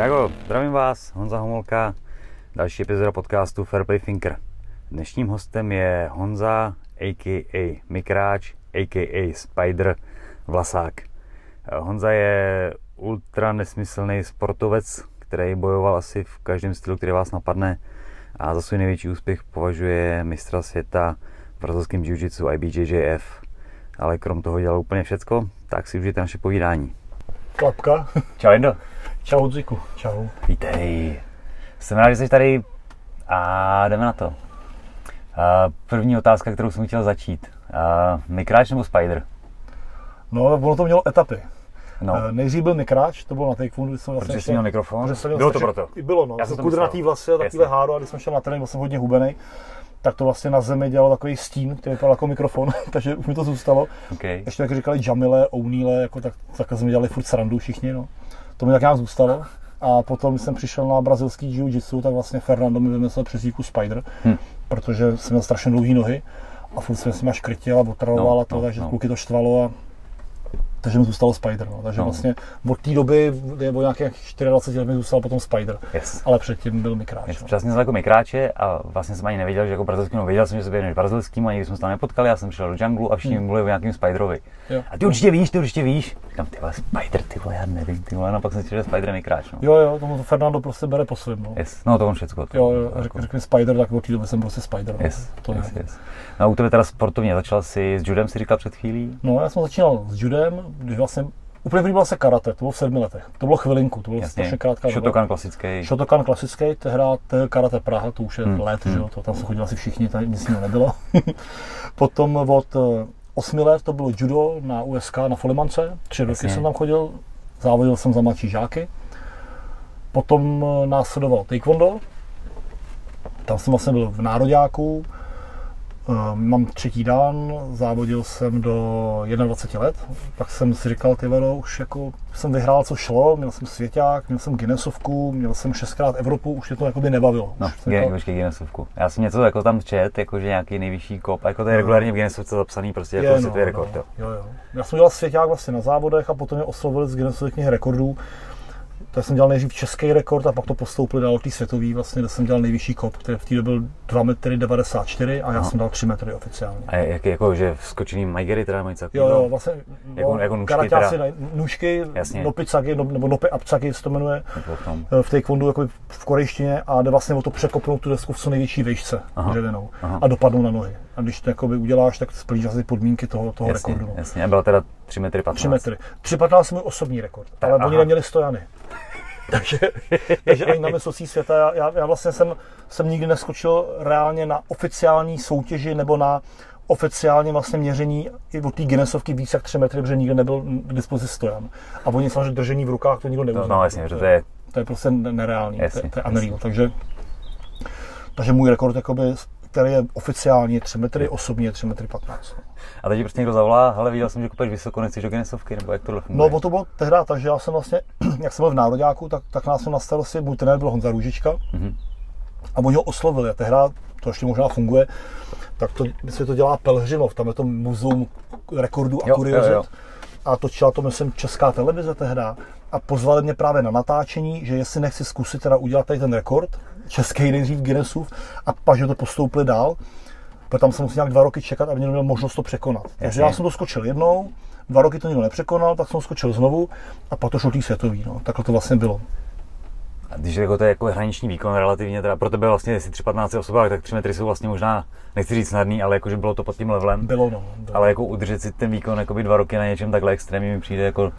Čágo, zdravím vás, Honza Homolka, další epizoda podcastu Fairplay Thinker. Dnešním hostem je Honza, a.k.a. Mikráč, a.k.a. Spider Vlasák. Honza je ultra nesmyslný sportovec, který bojoval asi v každém stylu, který vás napadne a za svůj největší úspěch považuje mistra světa v brazilském jiu-jitsu IBJJF. Ale krom toho dělal úplně všecko, tak si užijte naše povídání. Klapka. Čau Indo. Čau Dziku. Čau. Vítej. Jsem rád, že jsi tady a jdeme na to. První otázka, kterou jsem chtěl začít. Mikráč nebo Spider? No, ono to mělo etapy. No. Uh, nejdřív byl mikráč, to bylo na taekwondo, když jsem vlastně Protože jsi měl mikrofon? Protože jsem měl Bylo to proto? Bylo, no. Já jsem kudrnatý vlasy a takovýhle Jasně. háro a když jsem šel na trénink, byl jsem hodně hubený, tak to vlastně na zemi dělalo takový stín, který vypadal jako mikrofon, takže už mi to zůstalo. Okay. Ještě jak říkali Jamile, O'Neille, jako tak, takhle jsme dělali furt srandu všichni, no. To mi tak nějak zůstalo. A potom, když jsem přišel na brazilský jiu-jitsu, tak vlastně Fernando mi vymyslel přezdívku Spider, Hm. protože jsem měl strašně dlouhé nohy a furt jsem si máš krytil a otravoval No, a to, no, takže no. kluky to štvalo a takže mi zůstalo Spider. No. Takže No. vlastně od té doby, nebo nějakých 24 let mi zůstal potom Spider. Yes. Ale předtím byl Mikráč. Yes. No. Přesně jsem jako mikráče a vlastně jsem ani nevěděl, že jako brazilský, no věděl jsem, že se věnuješ brazilským, ani když jsme se tam nepotkali, já jsem přišel do junglu a všichni Hmm. mluvili o nějakým Spiderovi. Jo. A ty určitě víš, ty určitě víš. Říkám, ty vole, Spider, ty vole, já nevím, ty vole, no pak jsem si že Spider je mikráč, no. Jo, jo, tomu to Fernando prostě bere po svém. No. Yes. No to on všecko. To, Jo, jo, to řekl, řekl mi Spider, tak od té doby jsem prostě Spider. No. Yes, To yes, je. yes. No a u tebe teda sportovně, začal jsi s judem, si říkal před chvílí? No, já jsem začínal s judem, když vlastně úplně první se karate, to bylo v sedmi letech. To bylo chvilinku, to bylo strašně krátká doba. Shotokan klasický. Shotokan klasický, tehda to karate Praha, to už je Hmm, let, hmm. že jo, to tam se chodili asi všichni, tady nic jiného nebylo. Potom od eh, osmi let to bylo judo na USK na Folimance, tři roky Jasně. jsem tam chodil, závodil jsem za mladší žáky. Potom eh, následoval taekwondo, tam jsem vlastně byl v nároďáku, Mám třetí dan, závodil jsem do 21 let, pak jsem si říkal, ty vado, už jako jsem vyhrál, co šlo, měl jsem svěťák, měl jsem Guinnessovku, měl jsem šestkrát Evropu, už mě to jakoby nebavilo. No, Guinness, říkal, počkej, Guinnessovku. Já jsem něco jako tam čet, jako že nějaký nejvyšší kop, jako to je No. regulárně v Guinnessovce zapsaný, prostě jako je, světový rekord, jo. jo, jo. Já jsem dělal svěťák vlastně na závodech a potom mě oslovili z Guinnessovy knihy rekordů. Tak jsem dělal nejdřív český rekord a pak to postoupili dál tý světový, vlastně, kde jsem dělal nejvyšší kop, který v té době byl 2 metry 94 a já Aha. jsem dal 3 metry oficiálně. A jak, jako, že vskočený Majgery teda mají Jo, takový, jo, vlastně Jako- no, jako nůžky karaťáci, teda. nůžky, Jasně. nopicaky, no, nebo nopi apcaky se to jmenuje v eh, v taekwondu jako v korejštině a jde vlastně o to překopnout tu desku v co největší výšce Aha. dřevěnou Aha. a dopadnout na nohy. A když to jakoby uděláš, tak splníš asi podmínky toho, toho Jasně, rekordu. No. jasně, a byla teda 3 metry 15. 3 metry. 3,15 je můj osobní rekord, ale aha. oni neměli stojany. Takže, takže ani na mistrovství světa, já, já, já vlastně jsem, jsem nikdy neskočil reálně na oficiální soutěži nebo na oficiálně vlastně měření i od té Guinnessovky víc jak 3 metry, protože nikdy nebyl k dispozici stojan. A oni samozřejmě držení v rukách to nikdo No, neuzná. no jasně, že to je, to je prostě nereálný, to, Jasně, je- to je jasně. unreal. Takže, takže můj rekord, jakoby, který je oficiální je 3 metry, osobní je 3 metry 15. a teď prostě někdo zavolá, ale viděl jsem, že kupuješ vysoko, nechceš do Guinnessovky, nebo jak tohle No, funguje? o to bylo tehdy, takže já jsem vlastně, jak jsem byl v Nároďáku, tak, tak nás měl na starosti, můj trenér byl Honza Růžička Mhm. a oni ho oslovili a tehdy, to ještě možná funguje, tak to, myslím, to dělá Pelhřimov, tam je to muzeum rekordů a Jo, kuriozit. jo, jo. A točila to, myslím, česká televize tehdy. A pozvali mě právě na natáčení, že jestli nechci zkusit teda udělat tady ten rekord, český nejdřív Guinnessův, a pak, že to postoupili dál, protože tam jsem musel nějak dva roky čekat, aby někdo měl možnost to překonat. Takže Jasně. já jsem to skočil jednou, dva roky to nikdo nepřekonal, tak jsem skočil znovu a pak to šlo tý světový. No. Takhle to vlastně bylo. A když jako to je jako hraniční výkon relativně, teda pro tebe vlastně, jestli 3,15 osobách, tak 3 metry jsou vlastně možná, nechci říct snadný, ale jakože bylo to pod tím levelem. Bylo, no. Bylo. Ale jako udržet si ten výkon jakoby dva roky na něčem takhle extrémním mi přijde jako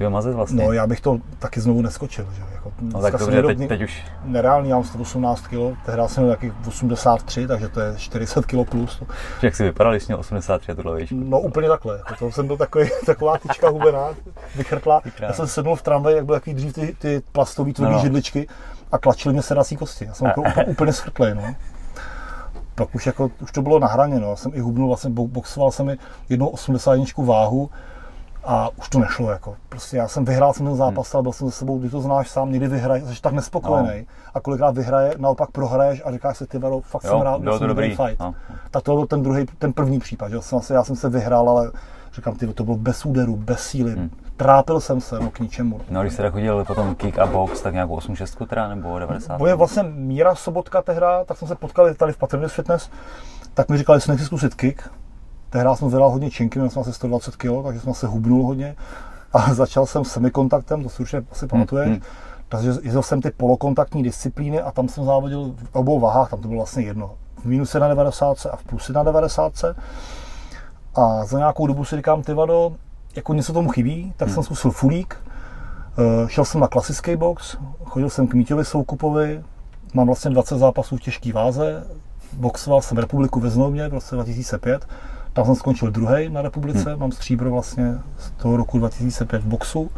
tyho mazet vlastně. No, já bych to taky znovu neskočil. Že? Jako, no tak dobře, teď, teď už, Nereálný, já mám 118 kg, tehdy jsem měl taky 83, takže to je 40 kg plus. jak si vypadal, když měl 83 a tuhle výšku. No úplně takhle, jako to jsem byl takový, taková tyčka hubená, vychrtlá. Já jsem sednul v tramvaji, jak byly takový dřív ty, ty plastový tvrdý No, židličky a tlačily mě sedací kosti. Já jsem A- úplně, úplně schrtlej, no. Pak už, jako, už to bylo na hraně, no. Já jsem i hubnul, vlastně bo- boxoval jsem i jednou 81 váhu a už to nešlo. Jako. Prostě já jsem vyhrál jsem ten zápas, hmm. ale byl jsem se sebou, ty to znáš sám, někdy vyhraješ, jsi tak nespokojený no. a kolikrát vyhraje, naopak prohraješ a říkáš si, ty varo, fakt jo, jsem rád, byl to dobrý fight. No. Tak to byl ten druhý, ten první případ, že jsem, já jsem se vyhrál, ale říkám, ty, to bylo bez úderu, bez síly, hmm. trápil jsem se, no k ničemu. No, když jste chodil potom kick a box, tak nějakou 8-6 teda, nebo 90? Bo je vlastně Míra Sobotka tehda, tak jsme se potkali tady v Patronus Fitness, tak mi říkali, jestli nechci zkusit kick, Tehdy jsem zvedal hodně činky, měl jsem asi 120 kg, takže jsem se hubnul hodně. A začal jsem semikontaktem, to si určitě asi pamatuješ. Hmm. Takže jezdil jsem ty polokontaktní disciplíny a tam jsem závodil v obou vahách, tam to bylo vlastně jedno. V minus na 90 a v plus na 90. A za nějakou dobu si říkám, ty vado, jako něco tomu chybí, tak hmm. jsem zkusil fulík. Eh, šel jsem na klasický box, chodil jsem k Mítěvi Soukupovi, mám vlastně 20 zápasů v těžké váze, boxoval jsem republiku ve Znoumě v roce 2005 tam jsem skončil druhý na republice, hmm. mám stříbro vlastně z toho roku 2005 v boxu.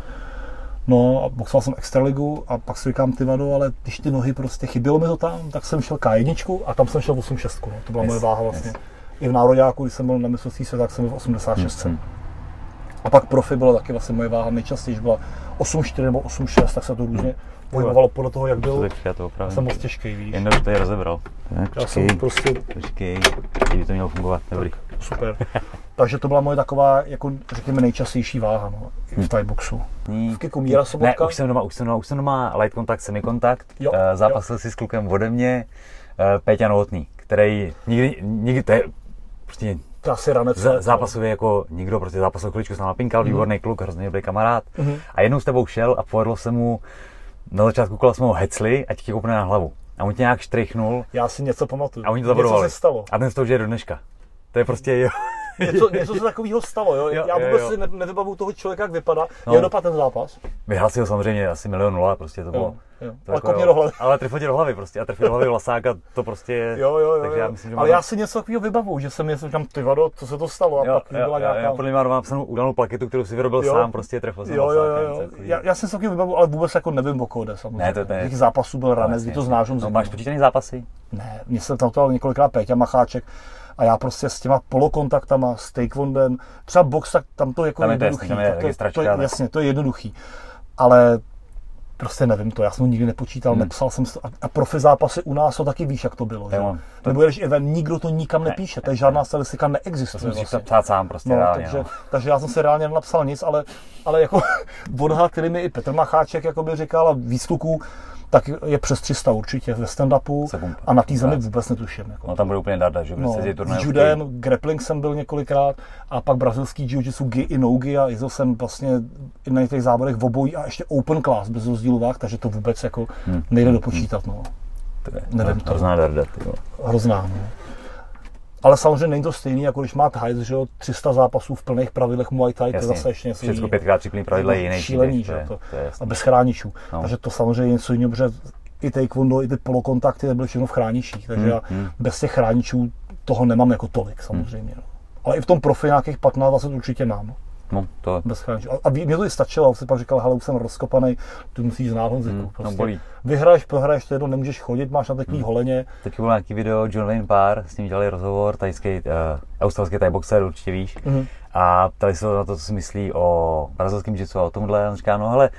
No a boxoval jsem extraligu a pak si říkám, ty vado, ale když ty nohy prostě chybělo mi to tam, tak jsem šel K1 a tam jsem šel 8,6. No. To byla yes, moje váha vlastně. Yes. I v nároďáku, když jsem byl na mistrovství světa, tak jsem byl v 86. Hmm. A pak profi byla taky vlastně moje váha nejčastěji, byla 8,4 nebo 8,6, tak se to různě pohybovalo podle toho, jak byl. To Já jsem moc těžký, víš. Jen to tady rozebral. Tak, Já jsem prostě... Počkej, kdyby to mělo fungovat, dobrý. Super. Takže to byla moje taková, jako řekněme, nejčastější váha no, v Thai boxu. V kiku Míra Sobotka. Ne, už jsem doma, už jsem doma, už jsem doma light contact, semi-kontakt. Jo, uh, zápasil jo. si s klukem ode mě, uh, Péťa Novotný, který nikdy, nikdy, to je prostě to asi ranec. Z, zápasově jako nikdo, prostě zápasový kličku jsem napinkal, mm. výborný kluk, hrozně dobrý kamarád. Mm. A jednou s tebou šel a povedlo se mu, na začátku kola jsme ho hecli a ti koupne na hlavu. A on tě nějak štrichnul. Já si něco pamatuju. A oni to zabodovali. Něco se stalo. A ten z toho žije do dneška. To je prostě jo. něco, něco se takového stalo, jo? jo Já vůbec jo, jo. si ne, nevybavu toho člověka, jak vypadá. No. Jak dopadl ten zápas? Vyhrál si ho samozřejmě asi milion nula, prostě to bylo. Jo. Jo. To ale jako, do hlavy. Ale trefil do hlavy prostě a trefil do hlavy Vlasáka, to prostě je. Jo, jo, jo. Takže já myslím, že ale já si něco takového vybavu, že jsem něco říkám, ty vado, co se to stalo a jo, pak jo, byla jo, nějaká... Já podle mě mám napsanou udanou plaketu, kterou si vyrobil jo. sám, prostě trefil jsem jo, jo, jo, jo. Já, já si něco vybavu, ale vůbec jako nevím o kóde samozřejmě. Ne, to, to je... Těch zápasů byl ranec, to znáš. No, máš počítaný zápasy? Ne, mě se tam to několikrát Péťa Macháček, a já prostě s těma polokontaktama, s taekwondem, třeba box, tak tam to jako tam je jednoduchý. Tam je, to, to, to, jasně, to je jednoduchý. Ale prostě nevím to, já jsem to nikdy nepočítal, hmm. nepsal jsem to. A, profi zápasy u nás to taky víš, jak to bylo. Že? To... Nebo když event, nikdo to nikam ne, nepíše, takže žádná statistika neexistuje. To vlastně. psát sám prostě no, reálně, takže, no. takže, já jsem se reálně nenapsal nic, ale, ale jako odhad, který mi i Petr Macháček jako by říkal a výstupů, tak je přes 300 určitě ve stand-upu a na té zemi vůbec netuším. Jako. No tam bude úplně darda, že? No, judem, grappling jsem byl několikrát a pak brazilský jiu-jitsu gi i no-gi a jezdil jsem vlastně na těch závodech v obojí a ještě open class bez rozdílu váh, takže to vůbec jako hmm. nejde dopočítat. No. To je Nevím to. Hrozná darda. Hrozná, no. Ale samozřejmě není to stejný, jako když má Thai, že jo, 300 zápasů v plných pravidlech Muay Thai, to zase ještě něco Všechno pětkrát tři plný pravidla je jiný. Šílený, že to, to a bez chráničů. No. Takže to samozřejmě něco jiného, protože i taekwondo, i ty polokontakty byly všechno v chráničích, takže hmm, já hmm. bez těch chráničů toho nemám jako tolik samozřejmě. Hmm. No. Ale i v tom profi nějakých 15-20 určitě mám. No, to... Bez chráničů. A, a mě to i stačilo, a si pak říkal, hele, už jsem rozkopaný, tu musíš znát Honziku. Hmm, prostě. no, bolí. Vyhraješ, prohraješ, to jedno, nemůžeš chodit, máš na takový hmm. holeně. Teď byl nějaký video, John Wayne Parr, s ním dělali rozhovor, tajský, uh, australský thai boxer, určitě víš. Hmm. A ptali se na to, co si myslí o brazilském jitsu a o tomhle. A on říká, no hele,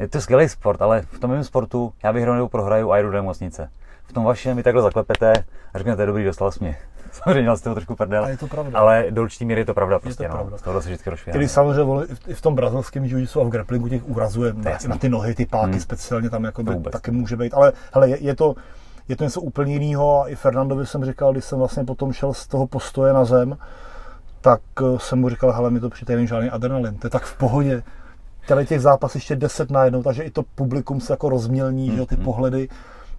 je to skvělý sport, ale v tom mém sportu já vyhraju nebo prohraju a jdu do nemocnice. V tom vašem mi takhle zaklepete a řeknete, dobrý, dostal jsi mě. Samozřejmě z toho trošku prdel, a je to pravda. ale do určitý míry je to pravda prostě, je to no. pravda. Z toho se vždycky rozšvěhá. Když samozřejmě i v tom brazilském jiu a v grapplingu těch úrazuje na, na, ty nohy, ty páky hmm. speciálně tam jako taky může být, ale hele, je, je to, je to něco úplně jiného a i Fernandovi jsem říkal, když jsem vlastně potom šel z toho postoje na zem, tak eh, jsem mu říkal, hele, mi to přijde není žádný adrenalin, to je tak v pohodě. Tady těch zápasů ještě 10 na jednou, takže i to publikum se jako rozmělní, mm, že ty mm. pohledy.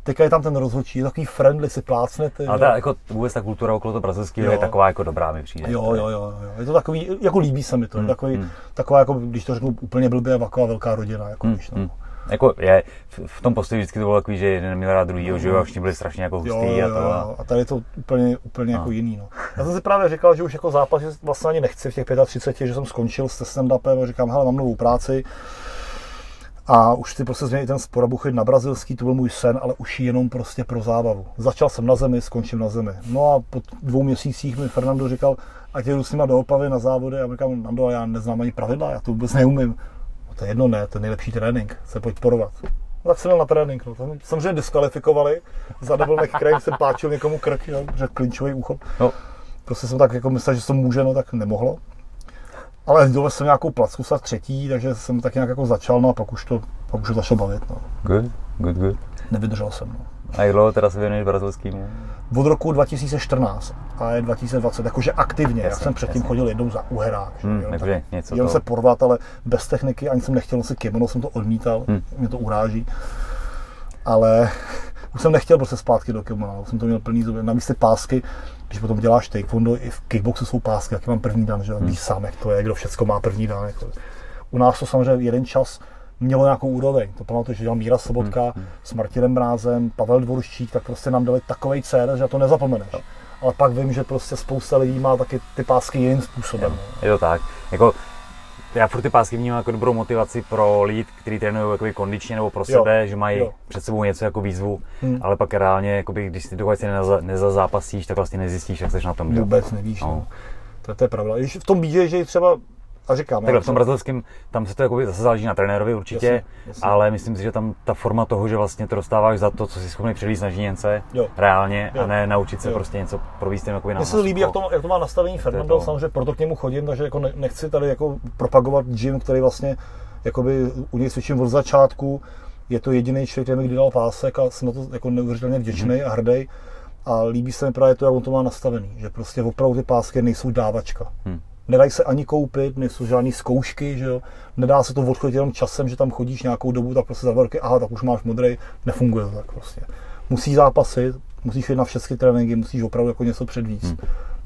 Teďka je tam ten rozhodčí, takový friendly, si plácnete. Ale ta, jako vůbec ta kultura okolo toho brazilského je taková jako dobrá, mi přijde. Jo, jo, jo, jo, je to takový, jako líbí se mi to, mm, takový, mm. taková jako, když to řeknu úplně blbě, taková velká rodina, jako mm, víš, no. Mm jako je, v tom postoji vždycky to bylo takový, že jeden měl rád druhý, že jo, a všichni byli strašně jako hustý jo, jo, a to. Jo, a tady je to úplně, úplně no. jako jiný, no. Já jsem si právě říkal, že už jako zápas že vlastně ani nechci v těch 35, že jsem skončil s stand-upem a říkám, hele, mám novou práci, A už si prostě změnit ten sport a na brazilský, to byl můj sen, ale už jenom prostě pro zábavu. Začal jsem na zemi, skončím na zemi. No a po dvou měsících mi Fernando říkal, ať jdu s nima do Opavy na závody. A říkám, Nando, já neznám ani pravidla, já to vůbec neumím. No, to je jedno, ne, to je nejlepší trénink, se pojď porovat. No, tak jsem měl na trénink. No. Tam samozřejmě diskvalifikovali, za double neck crank jsem páčil někomu krk, jo, že klinčový úchop. No. Prostě jsem tak jako myslel, že to může, no tak nemohlo. Ale dole jsem nějakou placku sa třetí, takže jsem tak nějak jako začal, no a pak už to, pak už to začalo bavit. No. Good, good, good. Nevydržel jsem. No. A jak dlouho teda se věnuješ brazilskýmu? Od roku 2014 a je 2020, jakože aktivně. Jasně, Já jsem předtím jasně. chodil jednou za uherák. Hmm, něco jenom to... se porvat, ale bez techniky, ani jsem nechtěl si kimono, jsem to odmítal, hmm. mě to uráží. Ale už jsem nechtěl prostě zpátky do kimona, už jsem to měl plný zuby. Na místě pásky když potom děláš taekwondo, i v kickboxu jsou pásky, jaký mám první dan, že hmm. víš sám, jak to je, kdo všechno má první dan. Jako. U nás to samozřejmě jeden čas mělo nějakou úroveň. To pamatuju, že dělal Míra Sobotka hmm, hmm. s Martinem Mrázem, Pavel Dvorščík, tak prostě nám dali takový CR, že to nezapomeneš. Ale pak vím, že prostě spousta lidí má taky ty pásky jiným způsobem. Je, je to tak. Jako já furt ty pásky vnímám jako dobrou motivaci pro lidi, kteří trénují jakoby kondičně nebo pro jo, sebe, že mají jo. před sebou něco jako výzvu, hmm. ale pak reálně, jakoby, když si dokud si neza, nezazápasíš, tak vlastně nezjistíš, jak jsi na tom. Vůbec nevíš. No. No. To, to, je pravda. Když v tom bídě, že třeba a říkám, Takhle v tom brazilském, tam se to jakoby zase záleží na trenérovi určitě, jasně, jasně. ale myslím si, že tam ta forma toho, že vlastně to dostáváš za to, co jsi schopný přelíst na žíněnce, jo. reálně, jo. a ne naučit se jo. prostě něco províst jako Mně se líbí, jak to, jak to má nastavení Fernando, to... samozřejmě proto k němu chodím, takže jako nechci tady jako propagovat gym, který vlastně jakoby u něj cvičím od začátku, je to jediný člověk, který mi kdy dal pásek a jsem na to jako neuvěřitelně vděčný mm-hmm. a hrdý. A líbí se mi právě to, jak on to má nastavený, že prostě opravdu ty pásky nejsou dávačka. Hmm nedají se ani koupit, nejsou žádné zkoušky, že jo. Nedá se to odchodit jenom časem, že tam chodíš nějakou dobu, tak prostě za roky, aha, tak už máš modrý, nefunguje to tak prostě. Musíš zápasit, musíš jít na všechny tréninky, musíš opravdu jako něco předvíct. Hmm.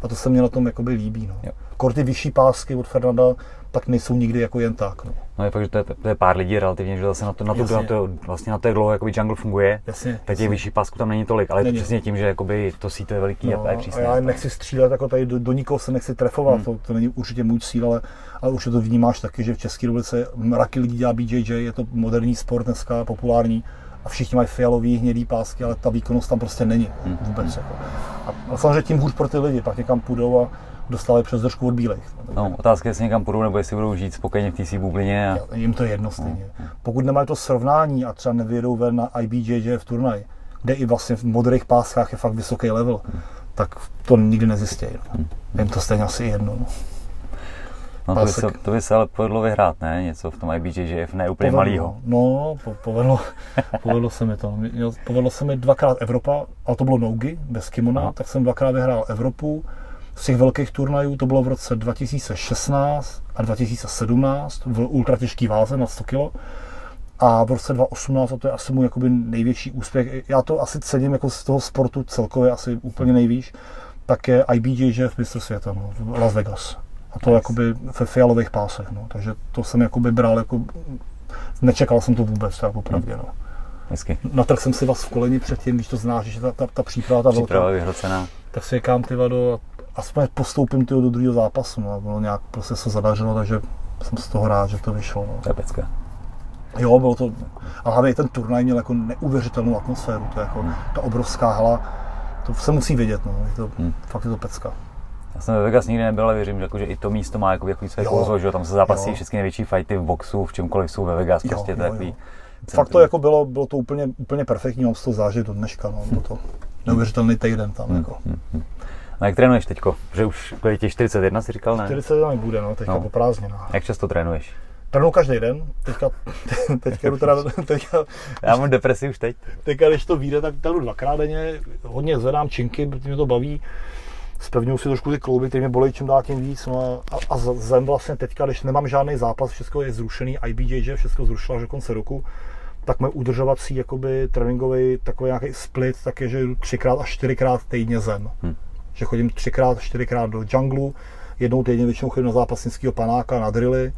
A to se mně na tom jakoby líbí. No. Kor ty vyšší pásky od Fernanda, tak nejsou nikdy jako jen tak. No, no je fakt, že to je, to je pár lidí relativně, že zase na to, na to, na to, vlastně na to, jak dlouho jakoby jungle funguje, jasně, tak těch vyšší pásku tam není tolik, ale není. je to přesně tím, že jakoby to síto je veliký no, a je přísné. Já nechci střílet, jako tady do, do nikoho se nechci trefovat, hmm. to, to, není určitě můj cíl, ale, ale už to vnímáš taky, že v České republice mraky lidí dělá BJJ, je to moderní sport dneska, populární a všichni mají fialový, hnědý pásky, ale ta výkonnost tam prostě není hmm. vůbec. Jako. A, a samozřejmě tím hůř pro ty lidi, pak někam půjdou a dostávají přes držku od bílých. No, otázka je, jestli někam půjdou, nebo jestli budou žít spokojeně v té bublině. A... Jim to je jedno stejně. No. Pokud nemají to srovnání a třeba nevědou ven na IBJJ v turnaj, kde i vlastně v modrých páskách je fakt vysoký level, hmm. tak to nikdy nezjistí. No. Hmm. Jim to stejně asi jedno. No. No to by, se, to by se ale povedlo vyhrát, ne? Něco v tom IBJJF, ne úplně povedlo, malýho. No, po, povedlo, povedlo se mi to. Povedlo se mi dvakrát Evropa, ale to bylo nogi, bez kimona, Aha. tak jsem dvakrát vyhrál Evropu. Z těch velkých turnajů to bylo v roce 2016 a 2017 v ultratěžký váze na 100 kg. A v roce 2018, a to je asi můj jakoby největší úspěch, já to asi cením jako z toho sportu celkově asi úplně nejvíc, tak je IBJJF mistr světa no, v Las Vegas. A to nice. jakoby ve fialových pásech, no. Takže to jsem jakoby bral jako, nečekal jsem to vůbec, tak popravdě, no. Hezky. Natrhl jsem si vás v koleni předtím, když to znáš, že ta, ta, ta příprava, ta příprava velká, vyhrocená. Tak si říkám, ty vado, aspoň postoupím tyho do druhého zápasu, no. Bylo nějak prostě se zadařilo, takže jsem z toho rád, že to vyšlo, no. To je pecka. Jo, bylo to, a hlavně ten turnaj měl jako neuvěřitelnou atmosféru, to je jako hmm. ta obrovská hala, to se musí vidět, no. Je to, hmm. fakt je to pecka. Já jsem ve Vegas nikdy nebyl, ale věřím, že, jako, že i to místo má jako jaký své kouzlo, že tam se zápasí jo. všechny největší fighty v boxu, v čemkoliv jsou ve Vegas, jo, prostě jo, to jo. takový. Fakt to jako bylo, bylo to úplně, úplně perfektní, mám z toho zážit do dneška, no, bylo to neuvěřitelný týden tam. Hmm, jako. Hmm, hmm. No jak trénuješ teďko? Že už je tě 41 si říkal, ne? 41 bude, no, teďka no. po prázdninách. Jak často trénuješ? Trénuji každý den, teďka, teďka jdu teda, teďka, Já mám depresi už teď. Teďka, když to vyjde, tak trénuji dvakrát denně, hodně zvedám činky, protože mě to baví spevňuju si trošku ty klouby, které mě bolí čím dál tím víc. No a, a, zem vlastně teďka, když nemám žádný zápas, všechno je zrušený, IBJJ všechno zrušila do konce roku, tak můj udržovací jakoby tréninkový takový nějaký split, tak je, že jdu třikrát až čtyřikrát týdně zem. Hmm. Že chodím třikrát, čtyřikrát do junglu, jednou týdně většinou chodím na zápasnického panáka, na drily,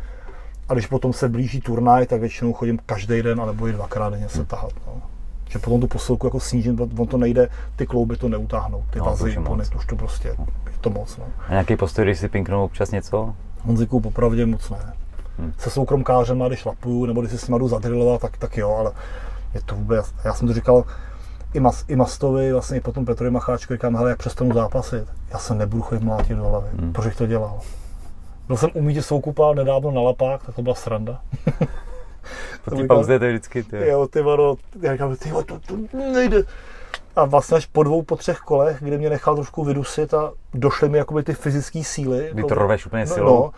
a když potom se blíží turnaj, tak většinou chodím každý den, alebo i dvakrát denně se tahat. No že potom tu posilku jako snížím, on to nejde, ty klouby to neutáhnou, ty no, vazy, pony, už to prostě, je to moc. No. A nějaký postoj, když si pinknou občas něco? Honziku popravdě moc ne. Hmm. Se soukromkářem, když lapuju, nebo když si s nimi jdu zadrilovat, tak, tak jo, ale je to vůbec, já jsem to říkal i, Mas, i Mastovi, vlastně i potom Petrovi Macháčkovi, říkám, hele, jak přestanu zápasit, já se nebudu chodit mlátit do hlavy, hmm. proč to dělal. Byl jsem u Mítě Soukupa nedávno na Lapák, tak to byla sranda. po té pauze to je vždycky ty. Jo, ty vado, já říkám, ty to, to nejde. A vlastně až po dvou, po třech kolech, kdy mě nechal trošku vydusit a došly mi jakoby ty fyzické síly. Kdy to rveš úplně no, silou. No,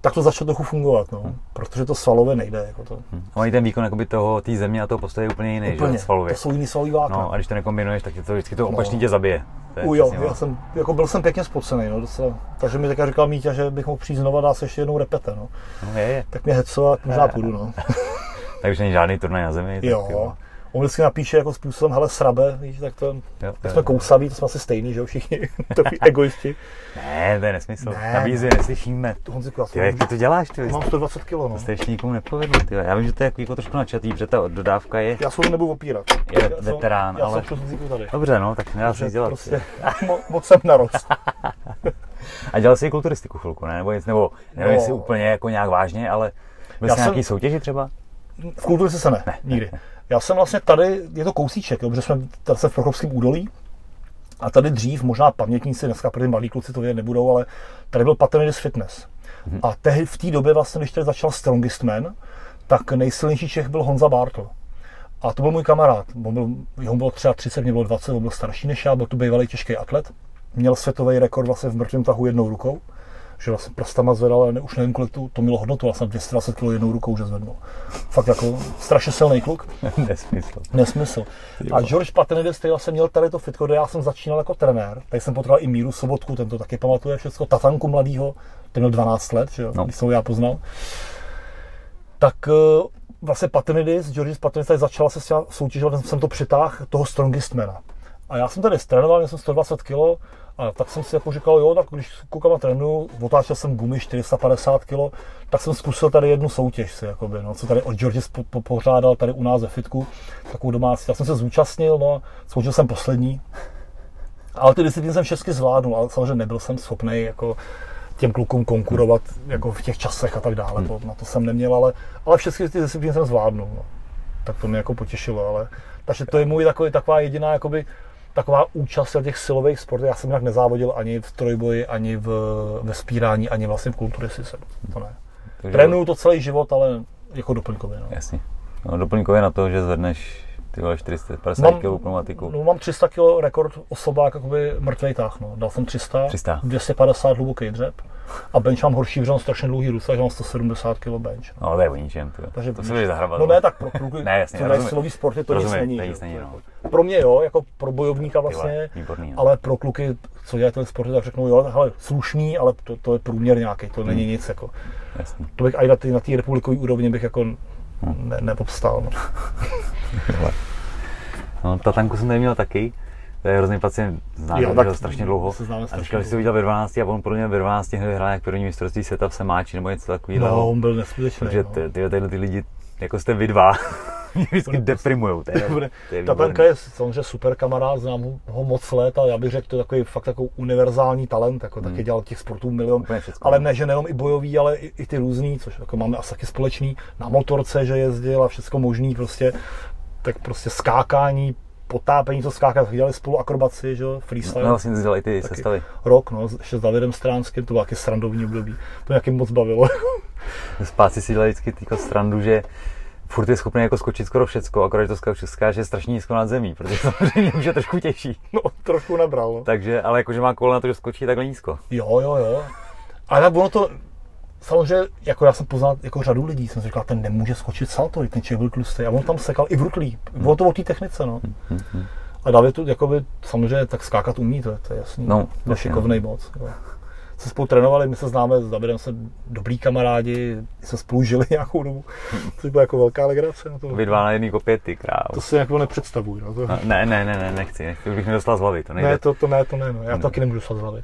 tak to začalo trochu fungovat, no. Hmm. protože to svalové nejde. Jako to. Hmm. A ten výkon jakoby toho, té země a toho postoje je úplně jiný, úplně. že svalově. To jsou jiný svalový vlákna. No, a když to nekombinuješ, tak je to vždycky to opačný no. tě zabije. U, jo, já jsem, jako byl jsem pěkně spocený, no, docela. takže mi teďka říkal Míťa, že bych mohl přijít znova dát se ještě jednou repete, no. no je, je. Tak mě heco a možná půjdu, no. Takže není žádný turnaj na zemi. Jo. Tak, jo. On vždycky napíše jako způsobem, hele, srabe, víš, tak to, jo, tak jsme kousaví, to jsme asi stejný, že jo, všichni, takový egoisti. Ne, to je nesmysl. Ne, Na výzvě neslyšíme. Honziku, ty, jak ty to děláš, ty? Mám 120 kg, no. To ještě nikomu nepovedl, ty. Já vím, že to je jako trošku načatý, protože ta dodávka je... Já se to nebudu opírat. Je já veterán, jsem, ale... Já jsem tady. Dobře, no, tak nedá se nic dělat. Prostě, mo, moc jsem narost. A dělal jsi i kulturistiku chvilku, ne? Nebo, nic, nebo nevím, no. jestli úplně jako nějak vážně, ale byl jsi nějaký soutěži třeba? V kulturistice se ne, ne, nikdy. Já jsem vlastně tady, je to kousíček, jo, protože jsme tady se v Prokopském údolí, a tady dřív, možná pamětníci, dneska protože malí kluci to vědět nebudou, ale tady byl Paternidis Fitness. Mm-hmm. A tehdy, v té době, vlastně, když tady začal Strongest Man, tak nejsilnější Čech byl Honza Bartl. A to byl můj kamarád. On byl, jeho bylo třeba 30, mě bylo 20, on byl starší než já, byl tu bývalý těžký atlet. Měl světový rekord vlastně v mrtvém tahu jednou rukou že vlastně prstama zvedal, ale ne, už nevím, kolik to, to mělo hodnotu, vlastně 220 kg jednou rukou, že zvednul. Fakt jako strašně silný kluk. Nesmysl. Nesmysl. A George Patenides, který vlastně měl tady to fitko, kde já jsem začínal jako trenér, tady jsem potřeboval i Míru Sobotku, ten to taky pamatuje všechno, Tatanku mladýho, ten měl 12 let, že jo, no. když jsem ho já poznal. Tak eh, vlastně Patenidis, George Patenidis tady začal se soutěžovat, jsem to přitáhl toho strongestmana. A já jsem tady trénoval, měl jsem 120 kg, a tak jsem si jako říkal, jo, tak když koukám a trénuju, otáčel jsem gumy 450 kg, tak jsem zkusil tady jednu soutěž si, jakoby, no, co tady od George po, po, pořádal tady u nás ve fitku, takovou domácí. Tak jsem se zúčastnil, no, skončil jsem poslední. Ale ty disciplíny jsem všechny zvládnul, ale samozřejmě nebyl jsem schopný jako těm klukům konkurovat jako v těch časech a tak dále. To, na to jsem neměl, ale, ale všechny ty disciplíny jsem zvládnul. No. Tak to mě jako potěšilo, ale takže to je můj takový, taková jediná jakoby, taková účast v těch silových sportů. Já jsem jinak nezávodil ani v trojboji, ani v, ve spírání, ani vlastně v kulturistice. To ne. Trénuju to celý život, ale jako doplňkově. No. Jasně. No, doplňkově na to, že zvedneš ty vole 450 kg pneumatiku. No, mám 300 kg rekord osobák, jakoby mrtvej tah, no. Dal jsem 300, 300. 250 hluboký dřep. A bench mám horší, protože mám strašně dlouhý ruce, takže mám 170 kg bench. No, to je o ničem, to, Takže to se bude zahrabat. No ne, tak pro kluky, ne, jasně, to silový sporty to rozumím, nic není. Nic není no. Pro mě jo, jako pro bojovníka vlastně, Výborný, no. ale pro kluky, co dělají tyhle sporty, tak řeknou, jo, hele, slušný, ale to, to je průměr nějaký, to hmm. není nic jako. Jasný. To bych i na té na republikové úrovni bych jako hmm. ne, nepopstal. No. no, Tatanku jsem neměl taky, to je hrozný pacient, znám jo, ho strašně dlouho. A říkal, že si to viděl ve 12 a on pro mě ve 12 hned hrál jak první mistrovství světa v Semáči nebo něco takového. No, on byl neskutečný. Takže no. ty, ty, ty, ty lidi, jako jste vy dva, mě vždycky deprimujou. To je, to je Ta Benka je samozřejmě super kamarád, znám ho moc let a já bych řekl, to je takový fakt takový univerzální talent, jako hmm. taky dělal těch sportů milion, všechno, ale no. ne, že nejenom i bojový, ale i, i ty různý, což jako máme asi taky společný, na motorce, že jezdil a všechno možný, prostě tak prostě skákání, potápení, co skákat, dělali spolu akrobaci, že jo, freestyle. No, vlastně dělali ty taky sestavy. Rok, no, ještě s Davidem Stránským, to bylo taky srandovní období. To mě moc bavilo. Spáci si dělali vždycky týko srandu, že furt je schopný jako skočit skoro všecko, akorát to skáče strašně nízko nad zemí, protože samozřejmě už je trošku těžší. No, trošku nabral. No. Takže, ale jakože má kolo na to, že skočí takhle nízko. Jo, jo, jo. Ale ono to, samozřejmě, jako já jsem poznal jako řadu lidí, jsem si říkal, ten nemůže skočit salto, ten člověk byl tlustý. A on tam sekal i v ruklí. Bylo to o té technice, no. A David tu, jakoby, samozřejmě tak skákat umí, to je, to je jasný. No, je šikovnej no. moc. Jo. Se spolu trénovali, my se známe s Davidem, jsme dobrý kamarádi, jsme spolu žili nějakou dobu, To byla jako velká legrace. Na to. Vy dva na jedný kopě, ty král. To si jako nepředstavuji. No. To... No, ne, ne, ne, ne, nechci, nechci, už bych mi dostal z hlavy, to nejde. Ne, to, to ne, to ne, no. já to taky nemůžu dostat z hlavy.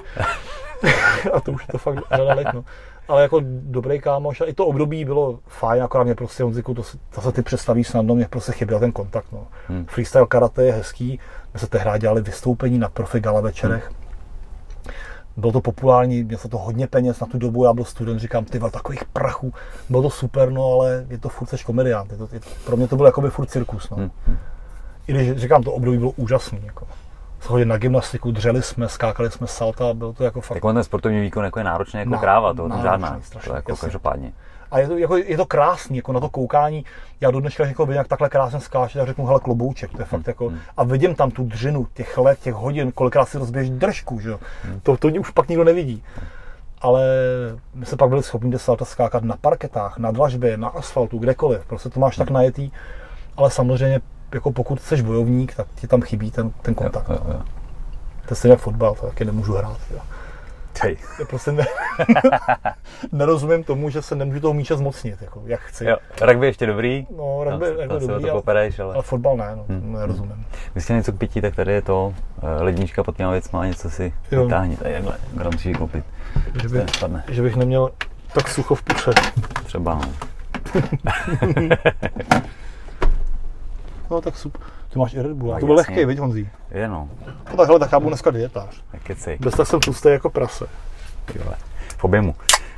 a to už je to fakt řada let, no ale jako dobrý kámoš. A i to období bylo fajn, akorát mě prostě Honziku, to, to se ty představí snadno, mě prostě chyběl ten kontakt. No. Hmm. Freestyle karate je hezký, my se tehdy dělali vystoupení na profi gala večerech. Hmm. bylo to populární, měl se to hodně peněz na tu dobu, já byl student, říkám, ty takových prachů, bylo to super, no ale je to furt seš komediant, je to, je to, pro mě to byl jakoby furt cirkus, no. Hmm. I když říkám, to období bylo úžasný, jako. Chodili na gymnastiku, dřeli jsme, skákali jsme salta, bylo to jako fakt Tak on ten sportovní výkon jako je náročný jako Ná- kráva, to tam náročný, žádná. strašně, To jako jasně. každopádně. A je to, jako, je to krásný, jako na to koukání. Já do dneška jako vidím, jak takhle krásně skáče, tak řeknu, hele, klobouček, to je fakt jako, a vidím tam tu dřinu, těch let, těch hodin, kolikrát si rozbiješ držku, že jo. To, to už pak nikdo nevidí. Ale my jsme pak byli schopni jde salta skákat na parketách, na dlažbě, na asfaltu, kdekoliv. Prostě to máš tak najetý, ale samozřejmě jako pokud jsi bojovník, tak ti tam chybí ten, ten kontakt. Jo, jo, jo. To je stejně jak fotbal, to taky nemůžu hrát. Jo. Tej. Já prostě ne, nerozumím tomu, že se nemůžu toho míče zmocnit, jako, jak chci. Jo, rugby ještě dobrý. No, rugby, No, rugby se dobrý, to ale, popereš, ale... ale fotbal ne, no, Hmm. nerozumím. Když něco k pití, tak tady je to eh, lednička pod těma věcma, něco si Jo. vytáhni. Tady takhle, kdo musí vykoupit. Že, by, že bych neměl tak sucho v puše. Třeba, no. No tak super. Ty máš i Red Bull. Tak To byl jasně. lehký, viď Honzí? Je no, No tak hele, tak já budu dneska dietář. tak kecej. Bez tak jsem tlustý jako prase. ty vole. V objemu.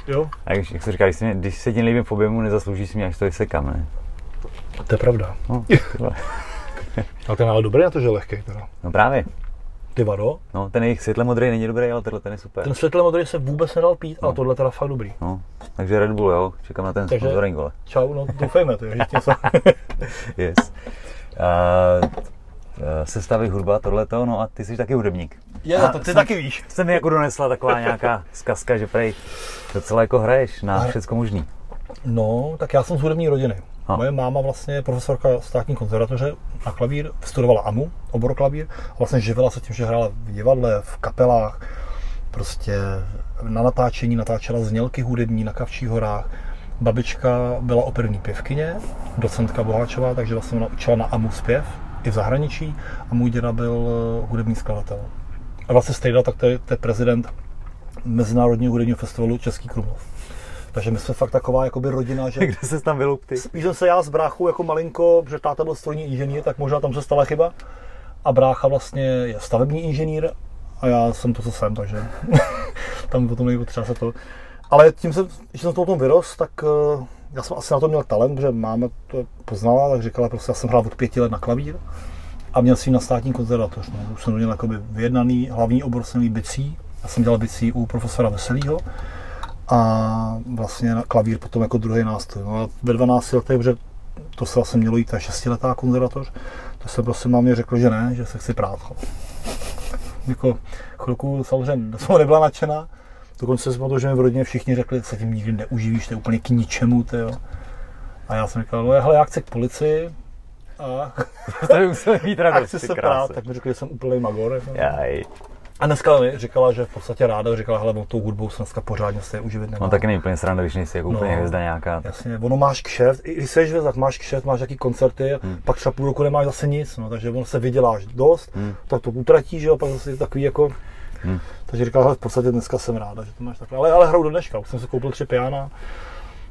Jo? A jak, jak se říká, když, si mě, když se ti nelíbím v objemu, nezasloužíš si mě, až to vysekám, ne? To je pravda. No. Ale ten je ale dobrý na to, že je lehký teda. no právě. Ty vado, No, ten jejich světle modrý není dobrý, ale tenhle ten je super. ten světle modrý se vůbec nedal pít, ale No. tohle teda fakt dobrý. No, takže Red Bull, jo, čekám na ten Takže- sponsoring, vole. Čau, no doufejme, to je že něco. Yes. Uh, sestavy hudba, tohleto, no a ty jsi taky hudebník. Je, A to ty jsem- taky víš. Se mi jako donesla taková nějaká zkazka, že prej docela jako hraješ na Ale- všecko možný. No, tak já jsem z hudební rodiny. A. Moje máma vlastně je profesorka státní konzervatoře na klavír, studovala AMU, obor klavír, a vlastně živila se tím, že hrála v divadle, v kapelách, prostě na natáčení natáčela znělky hudební na Kavčích horách. Babička byla operní pěvkyně, docentka Boháčová, takže vlastně ona učila na AMU zpěv i v zahraničí a můj děda byl eh, hudební skladatel. A vlastně Stejda, tak to je, to je prezident Mezinárodního hudebního festivalu Český Krumlov. Takže my jsme fakt taková jakoby rodina, že Kde se tam vyloup ty? spíš jsem se já s bráchou jako malinko, protože táta byl strojní inženýr, tak možná tam se stala chyba. A brácha vlastně je stavební inženýr a já jsem to, co jsem, takže tam potom není potřeba se to. Ale tím, jsem, že jsem to tom vyrost, tak eh, já jsem asi na to měl talent, protože máma to poznala, tak říkala, prostě já jsem hrál od pěti let na klavír a měl jsem na státní konzervatoř. No. Už jsem měl jakoby vyjednaný, hlavní obor jsem měl bicí. Já jsem dělal bicí u profesora Veselýho a vlastně na klavír potom jako druhý nástroj. No a ve 12 letech, protože to se vlastně mělo jít ta šestiletá konzervatoř, to jsem prostě mámě řekl, že ne, že se chci prát. jako chvilku samozřejmě jsem nebyla nadšená, dokonce si pamatuju, že mi v rodině všichni řekli, se tím nikdy neuživíš, to je úplně k ničemu, ty jo. A já jsem říkal, no hele, já chci k policii a, To by musel mít a radost, chci ty se prát, tak mi řekli, že jsem úplný magor. Jako. Jaj. A dneska mi říkala, že v podstatě ráda, říkala, hele, tou hudbou se dneska pořádně se uživit nemá. No taky není úplně sranda, když nejsi jako úplně No. hvězda nějaká. Jasně, ono máš kšeft, i když jsi hvězda, tak máš kšeft, máš jaký koncerty, Hmm. pak třeba půl roku nemáš zase nic, no, takže ono se vyděláš dost, Hmm. tak to utratíš, že jo, pak zase je takový jako, Hmm. takže říkala, hele, v podstatě dneska jsem ráda, že to máš takhle, ale, ale hraju do dneška, už jsem si koupil tři piana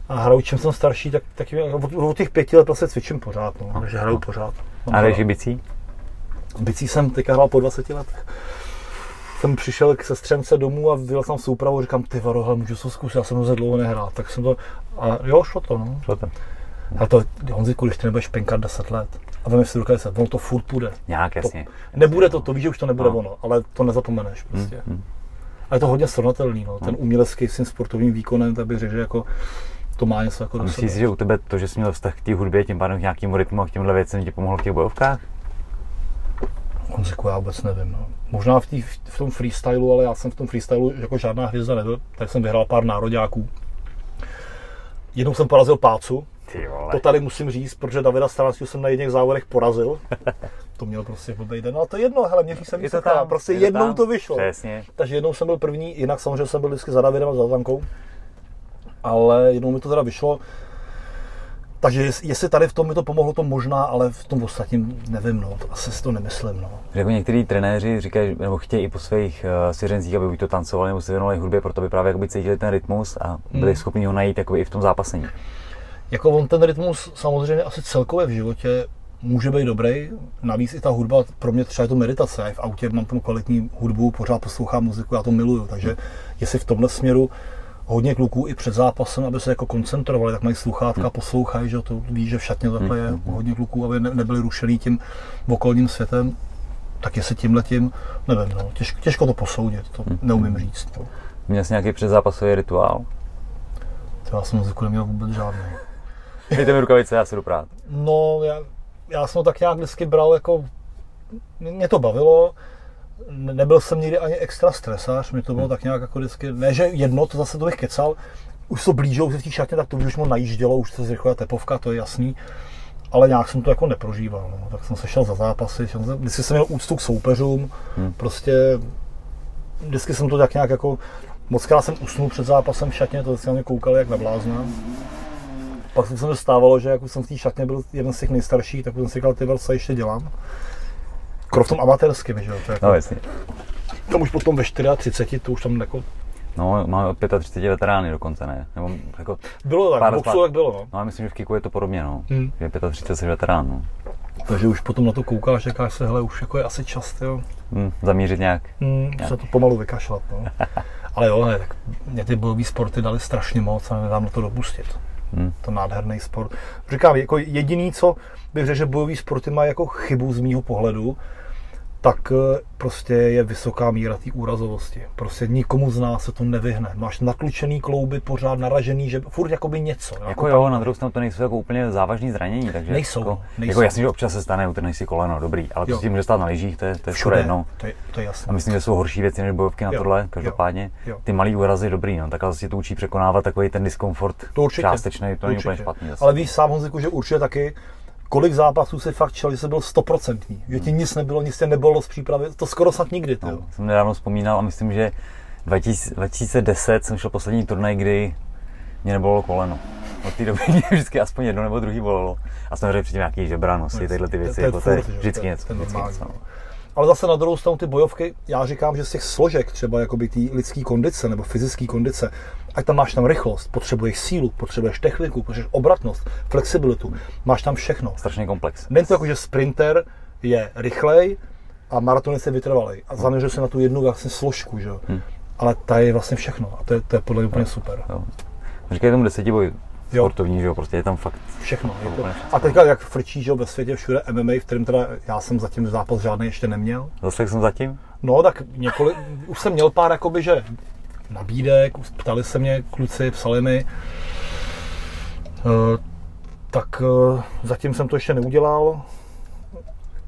a hraju, čím jsem starší, tak, tak od, od těch pěti let prostě cvičím pořád, no, takže hraju pořád. A jdeš i bicí? Bicí jsem teďka hrál po 20 letech. Jsem přišel k sestřence domů a vyjel jsem soupravu a říkám, ty varo, hele, můžu to zkusit, já jsem hrozně dlouho nehrál. Tak jsem to, a jo, šlo to, no. Šlo to. A to, Honziku, když ty nebudeš penkat 10 let a vem si do 10, ono to furt půjde. Nějak jasně. Nebude to, to víš, že už to nebude No. ono, ale to nezapomeneš prostě. Hmm. A je to hodně srovnatelný, no. Ten umělecký s tím sportovním výkonem, tak bych řekl, že jako to má něco jako A myslíš si, že u tebe to, že jsi měl vztah k té hudbě, tím pádem k nějakému rytmu a k těmhle věcem ti pomohlo v těch bojovkách? Honziku, já vůbec nevím, no. Možná v, tý, v tom freestylu, ale já jsem v tom freestylu jako žádná hvězda nebyl, tak jsem vyhrál pár nároďáků. Jednou jsem porazil Pácu, to tady musím říct, protože Davida Staranského jsem na jedných závodech porazil. To měl prostě blbý den, ale to je jedno, hele, měří se to seká, tam, prostě je to jednou tam. to vyšlo. Přesně. Takže jednou jsem byl první, jinak samozřejmě jsem byl vždycky za Davidem a za Zankou. Ale jednou mi to teda vyšlo. Takže jest- jestli tady v tom mi to pomohlo, to možná, ale v tom ostatním nevím, no, to asi si to nemyslím, no. Jako některý trenéři říkají, nebo chtějí i po svých uh, svěřencích, aby buď to tancovali nebo se věnovali hudbě, proto by právě jakoby cítili ten rytmus a byli Hmm. schopni ho najít jakoby i v tom zápasení. Jako on ten rytmus samozřejmě asi celkově v životě může být dobrý. Navíc i ta hudba, pro mě třeba je to meditace. Já v autě mám tam kvalitní hudbu, pořád poslouchám muziku, já to miluju. Takže jestli v tomhle směru hodně kluků i před zápasem, aby se jako koncentrovali, tak mají sluchátka, poslouchají, že to ví, že v šatně takhle je hodně kluků, aby ne, nebyli rušený tím okolním světem, tak jestli tím, nevím, no, těžko, těžko to posoudit, to neumím říct. No. Měl jsi nějaký předzápasový rituál? To já jsem muziku neměl vůbec žádný. Dejte mi rukavice, já se jdu prát. No, já, já jsem to tak nějak vždycky bral jako, mě to bavilo, nebyl jsem nikdy ani extra stresář, mě to bylo tak nějak jako vždycky, ne že jedno, to zase to bych kecal, už to blížilo se v té šatně, tak to už mu najíždělo, už se zrychluje tepovka, to je jasný, ale nějak jsem to jako neprožíval, no. tak jsem se šel za zápasy, šel jsem, vždycky jsem měl úctu k soupeřům, Hmm. prostě vždycky jsem to tak nějak jako, moc krát jsem usnul před zápasem v šatně, to vždycky na mě koukali jak na blázna. Pak se mi stávalo, že jak už jsem v té šatně byl jeden z těch nejstarších, tak jsem si říkal, ty vole, co ještě dělám. Kro v tom amatérském, že jo, to je jako, No jasně. tam už potom ve 34, to už tam jako, No, máme 35 veterány dokonce, ne? Nebo jako, bylo tak, Pár v boxu tak bylo, no. no, já myslím, že v kiku je to podobně, no. Hmm. Že 35 jsi veterán, no. Takže už potom na to koukáš, říkáš se, hele, už jako je asi čas, jo. Hm, zamířit nějak. Hmm, se to pomalu vykašlat, no. Ale jo, ne, tak mě ty bojové sporty dali strašně moc a nedám na to dopustit. Hm. To nádherný sport. Říkám, jako jediný, co bych řekl, že bojové sporty mají jako chybu z mýho pohledu, tak eh, prostě je vysoká míra té úrazovosti. Prostě nikomu z nás se to nevyhne. Máš natlučený klouby, pořád naražený, že furt jakoby něco. jo, Jako jo, na druhou stranu to nejsou jako úplně závažný zranění, takže Nejsou, jako, nejsou. jako jasně, že občas se stane, utrhneš si koleno, dobrý, ale to Jo. si může stát na lyžích, to je, to je všude, jedno. to je, to je jasné. A myslím, že jsou horší věci než bojovky na Jo, tohle, každopádně. jo. Ty malý úrazy dobrý, no, tak ale si to učí překonávat takový ten diskomfort To určitě. částečný, to není úplně špatný. Zase. Ale víš sám, Honziku, že určitě taky, kolik zápasů si fakt čel, že jsi byl stoprocentní, že ti nic nebylo, nic tě nebylo z přípravy, to skoro snad nikdy, ty jo. No, jsem nedávno vzpomínal a myslím, že 2000 2010 jsem šel poslední turnaj, kdy mě nebolelo koleno. Od té doby mě vždycky aspoň jedno nebo druhý bolelo. A samozřejmě předtím nějaký žebra, nosy, tyhle ty věci, To je jako to je vždycky to je- něco. to je Vždycky něco. no. Ale zase na druhou stranu ty bojovky, já říkám, že z těch složek, třeba jakoby té lidské kondice nebo fyzické kondice, ať tam máš tam rychlost, potřebuješ sílu, potřebuješ techniku, potřebuješ obratnost, flexibilitu, máš tam všechno. Strašný komplex. Není to jako, že sprinter je rychlej a maratonist je vytrvalej a zaměřuje se na tu jednu vlastně složku, že jo. Hm. Ale ta je vlastně všechno a to je, to je podle mě úplně super. Jo. Říkají tomu desetiboj Jo. sportovní, že jo, prostě je tam fakt Všechno. Je to. Všechno. A teďka jak frčí, že jo, ve světě všude MMA, v kterém teda já jsem zatím zápas žádný ještě neměl. Zase jsem zatím. No, tak několik, už jsem měl pár jakoby, že nabídek, ptali se mě kluci, psali mi, Eh, tak eh, zatím jsem to ještě neudělal.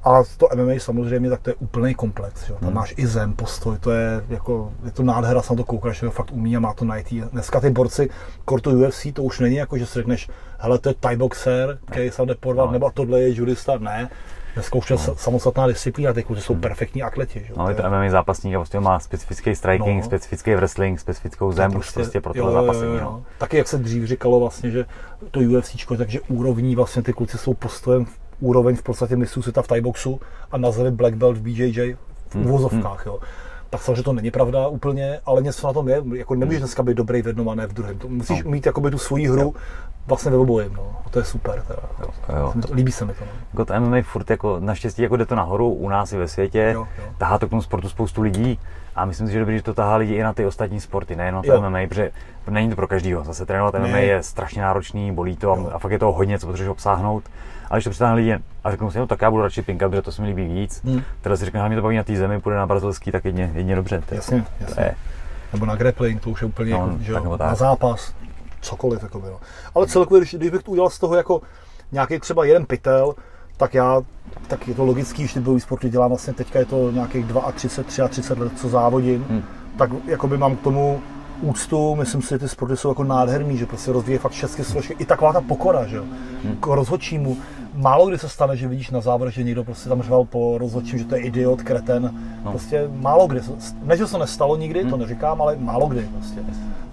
A to MMA samozřejmě, tak to je úplný komplex. Jo. Tam Hmm. máš i zem, postoj, to je jako, je to nádhera, se na to koukáš, že to fakt umí a má to najít. Dneska ty borci kortu UFC, to už není jako, že si řekneš, hele, to je Thai boxer, který se jde porvat, No. nebo tohle je judista, ne. Dneska už je no. samostatná disciplína, ty kluci jsou perfektní atleti. Že? No, To je to MMA zápasník a prostě má specifický striking, No. specifický wrestling, specifickou zem, už prostě pro tohle zápasení. No. Taky jak se dřív říkalo vlastně, že to UFC, takže úrovní vlastně ty kluci jsou postojem úroveň v podstatě mistrů světa v Thai boxu a nazvali Black Belt v BJJ v Hmm, uvozovkách, jo. Tak samozřejmě to není pravda úplně, ale něco na tom je. Jako nemůžeš dneska být dobrý v jednom a ne v druhém. To musíš No. mít jakoby tu svoji hru vlastně ve obojem, no. A to je super teda. Jo. Jo. Líbí se mi to. No. Jako to MMA furt jako naštěstí jako jde to nahoru u nás i ve světě, Jo, jo. tahá to k tomu sportu spoustu lidí a myslím si, že je dobrý, že to tahá lidi i na ty ostatní sporty, nejenom to Jo. MMA, protože není to pro každýho. Zase trénovat MMA je strašně náročný, bolí to Jo. a, a fakt je toho hodně, co potřebuješ obsáhnout. Ale když to přitáhne lidi a řeknou si, no tak já budu radši pinkat, protože to se mi líbí víc. Hmm. Teda si řekne, mě to baví na té zemi, půjde na brazilský, tak jedně, jedně dobře. To Jasně, To jasně. je, Nebo na grappling, to už je úplně No, jako, že tak na zápas, cokoliv. Jako no. Ale celkově, když, když bych to udělal z toho jako nějaký třeba jeden pytel, tak já, tak je to logický, že ty bojový sporty dělám vlastně teďka je to nějakých 32, 33 let, co závodím, Hmm. tak jakoby mám k tomu úctu, myslím si, že ty sporty jsou jako nádherný, že prostě rozvíjí fakt všechny složky, i taková ta pokora, že jo, Hmm. k rozhodčímu. Málo kdy se stane, že vidíš na závěr, že někdo prostě tam řval po rozhodčím, že to je idiot, kreten. No. Prostě málo kdy. Ne, že se to nestalo nikdy, to Hmm. neříkám, ale málo kdy prostě.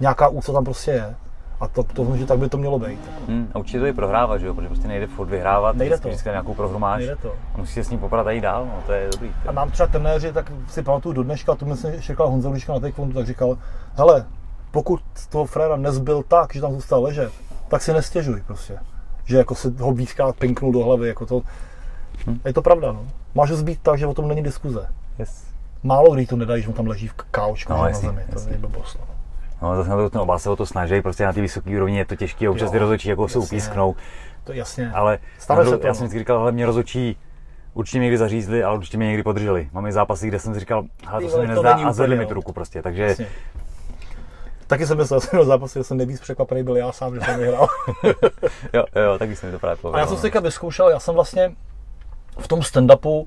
Nějaká úcta tam prostě je. A to, to že tak by to mělo být. Jako. Hmm, a určitě to i prohrávat, že jo, protože prostě nejde furt vyhrávat, Nejde to. vždycky nějakou prohru máš Nejde to. a musíš se s ním poprat a jít dál, no, to je dobrý. A nám třeba trenéři, tak si pamatuju do dneška, to mi se říkal Honza na taekwondo, tak říkal, hele, pokud toho fréra nezbyl tak, že tam zůstal ležet, tak si nestěžuj prostě. Že jako si ho víckrát pinknul do hlavy, jako to, Hm. Je to pravda, no. Máš ho zbít tak, že o tom není diskuze. Yes. Málo kdy to nedají, že mu tam leží v kaučku No, na jasně, zemi. To jasně. je blbost. No. No, zase na to ten oba se o to snaží, prostě na té vysoké úrovni je to těžké občas ty rozhodčí jako se jasně. upísknou, To jasně. ale Stane se to, já no. jsem vždycky říkal, ale mě rozhodčí určitě mě někdy zařízli, ale určitě mě někdy podrželi. Mám i zápasy, kde jsem si říkal, hele, to Ty se mi to nezdá a zvedli mi tu ruku prostě, takže Jasně. Taky jsem myslel, že zápasy, že jsem nejvíc překvapený byl já sám, že jsem vyhrál. jo, jo, taky jsem to právě A povedal. já jsem si teďka vyzkoušel, já jsem vlastně v tom stand-upu,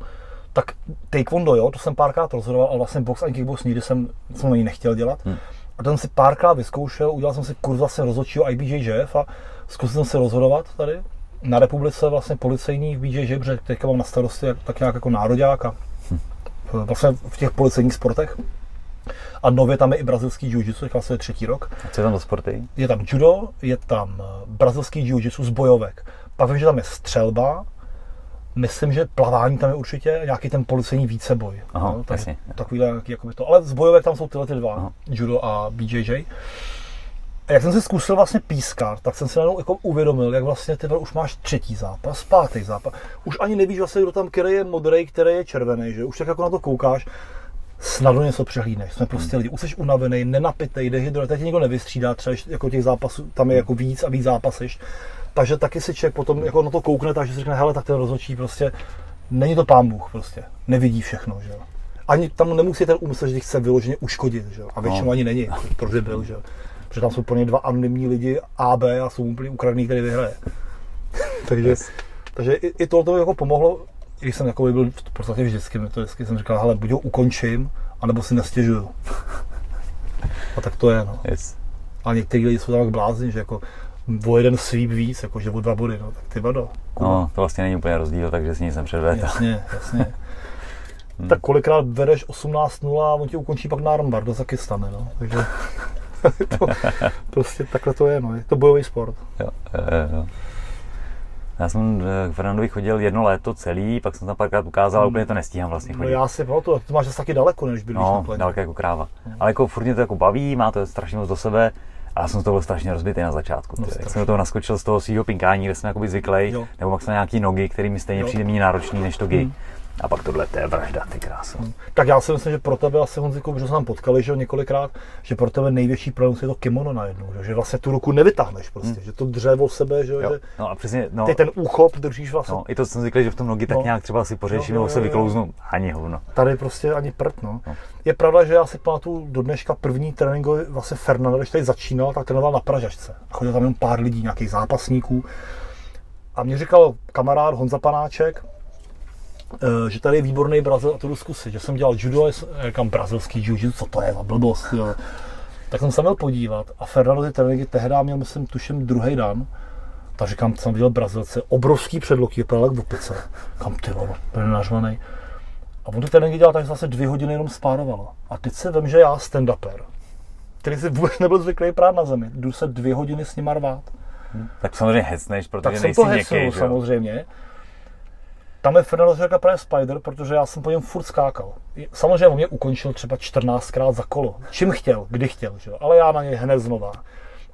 tak taekwondo, jo, to jsem párkrát rozhodoval, ale vlastně box a kickbox nikdy jsem, jsem ani nechtěl dělat. Hmm. A ten si párkrát vyzkoušel, udělal jsem si kurz vlastně rozhodčího IBJJF a zkusil jsem se rozhodovat tady na republice vlastně policejní v BJJ, protože teďka mám na starosti tak nějak jako nároďák a vlastně v těch policejních sportech. A nově tam je i brazilský jiu-jitsu, vlastně je třetí rok. A co je tam za sporty? Je tam judo, je tam eh, brazilský jiu-jitsu z bojovek. Pak vím, že tam je střelba, myslím, že plavání tam je určitě, nějaký ten policejní víceboj. Aha, no, takže jasně. Takovýhle, nějaký, jakoby to. Ale z bojovek tam jsou tyhle ty dva, Aha. judo a BJJ. A jak jsem si zkusil vlastně pískat, tak jsem si najednou jako uvědomil, jak vlastně ty už máš třetí zápas, pátý zápas. Už ani nevíš vlastně, kdo tam, který je modrý, který je červený, že? Už tak jako na to koukáš, snadno něco přehlídneš. Jsme prostě lidi, už jsi unavený, nenapitej, dehydrovaný, teď nikdo nevystřídá, třeba jako těch zápasů, tam je jako víc a víc zápasíš. Takže taky si člověk potom jako na to koukne, takže si řekne, hele, tak ten rozhodčí prostě, není to pán Bůh prostě, nevidí všechno, že jo. Ani tam nemusí ten úmysl, že chce vyloženě uškodit, že jo. A většinou No. ani není, proč by byl, že jo. Protože tam jsou plně dva anonymní lidi A, B a jsou úplně ukradený, který vyhraje. takže, Yes. takže i, i tohle to jako pomohlo, i když jsem jako byl v podstatě vždycky, to vždycky jsem říkal, hele, buď ho ukončím, anebo si nestěžuju. A tak to je, no. Yes. A někteří lidi jsou tam jak blázni, že jako o jeden sweep víc, jako že o dva body, no, tak ty vado. No, to vlastně není úplně rozdíl, takže si nic jsem předvedl. Jasně, jasně. Hmm. tak kolikrát vedeš 18-0 a on ti ukončí pak na armbar, to se taky stane, no. Takže to, prostě takhle to je, no. Je to bojový sport. Jo, jo, jo. Já jsem eh, k Fernandovi chodil jedno léto celý, pak jsem tam párkrát ukázal, ale úplně to nestíhám vlastně No chodit. já si pamatuju, to máš zase taky daleko, než bydlíš na No, pleně. daleko jako kráva. Ale jako furt mě to jako baví, má to strašně moc do sebe. A já jsem z toho byl strašně rozbitý na začátku. No, No, jak jsem do toho naskočil z toho svého pinkání, kde jsem jakoby zvyklý, Jo. nebo maximálně nějaký nogy, který mi stejně Jo. přijde méně náročný než to gi. Hmm. A pak tohle, to je vražda, ty krásu. Tak já si myslím, že pro tebe asi Honziku, protože jsme tam potkali, že několikrát, že pro tebe největší problém je to kimono najednou, že, že vlastně tu ruku nevytáhneš prostě, že to dře o sebe, že, Hmm. Jo. že No a přesně, no, ty ten úchop držíš vlastně, no, i to jsem zvyklý, že v tom nogy tak No. nějak třeba si pořeším, jo, nebo se vyklouznu, ani hovno. tady prostě ani prd, no. No. Je pravda, že já si pamatuju do dneška první tréninkový, vlastně Fernando, když tady začínal, tak trénoval na Pražačce. A chodil tam jenom pár lidí, nějakých zápasníků. A mě říkal kamarád Honza Panáček, že tady je výborný Brazil a to jdu zkusit, že jsem dělal judo, já říkám brazilský jiu co to je za blbost, jo. Tak jsem se měl podívat a Fernando ty tréninky tehdy měl, myslím, tuším druhý den. Tak říkám, jsem viděl Brazilce, obrovský předloky, jak v opice. Kam ty vole, byl nařvanej. A on ty tréninky dělal tak, že zase dvě hodiny jenom spárovalo. A teď se vím, že já stand-uper, který si vůbec nebyl zvyklý prát na zemi, jdu se dvě hodiny s nima rvát. Tak samozřejmě hecneš, protože Tak jsem nejsi to měkký, hecnul samozřejmě. Tam je Fernando řekl právě Spider, protože já jsem po něm furt skákal. Samozřejmě on mě ukončil třeba 14krát za kolo. Čím chtěl, kdy chtěl, že ale já na něj hned znova.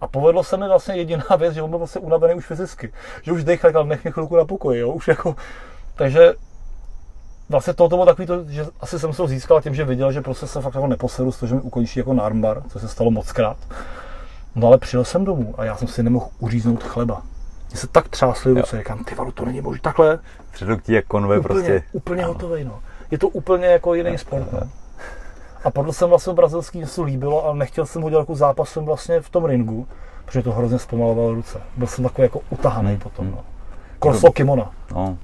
A povedlo se mi vlastně jediná věc, že on byl vlastně unavený už fyzicky. Že už dech ale nech mě chvilku na pokoji, jo? Už jako, takže vlastně to, to bylo takový to, že asi jsem se ho získal tím, že viděl, že prostě se fakt jako neposedu z toho, že mi ukončí jako na armbar, co se stalo moc krát. No ale přijel jsem domů a já jsem si nemohl uříznout chleba. Mně se tak třásly ruce, říkám, ty vado, to není možné takhle. Předloktí jak konve Úplně, prostě. úplně hotový, no. Je to úplně jako jiný sport, no. A proto jsem vlastně brazilský něco líbilo, ale nechtěl jsem ho dělat jako zápasem vlastně v tom ringu, protože to hrozně zpomalovalo ruce. Byl jsem takový jako utahaný potom, no. Korslo kimona. No,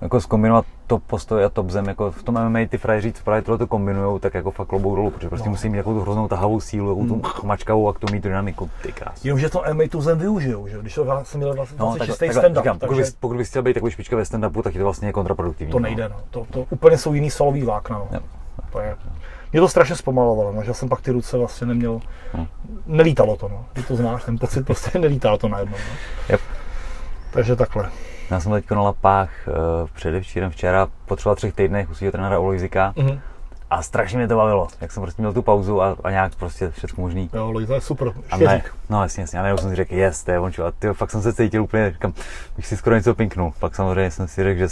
jako zkombinovat top postoj a top zem, jako v tom MMA ty frajeři, co právě tohle to kombinujou, tak jako fakt klobouk dolů, protože prostě No. musí mít takovou tu hroznou tahavou sílu, takovou tu mačkavou a k tomu mít dynamiku, ty krás. Jenomže to MMA tu zem využijou, že? jo. Když to já jsem měl vlastně, No, vlastně tak, čistý takhle, stand-up, říkám, pokud, takže bys, pokud bys chtěl být takový špička ve stand-upu, tak je to vlastně kontraproduktivní. to no. nejde, no. To, to úplně jsou jiný svalový vlákna, no. Jo. To je, mě to strašně zpomalovalo, no, že jsem pak ty ruce vlastně neměl, Hm. nelítalo to, no. Ty to znáš, ten pocit prostě nelítá to najednou, no. Yep. Takže takhle. Já jsem teď na lapách uh, předevčírem včera po třeba třech týdnech u svého trenéra Olojzika Mhm. a strašně mě to bavilo, jak jsem prostě měl tu pauzu a, a nějak prostě všechno možný. Jo, Lojza je super, A ne, no jasně, jasně, a najednou jsem si řekl, yes, to je on, a ty fakt jsem se cítil úplně, říkám, bych si skoro něco pinknul. Pak samozřejmě jsem si řekl, že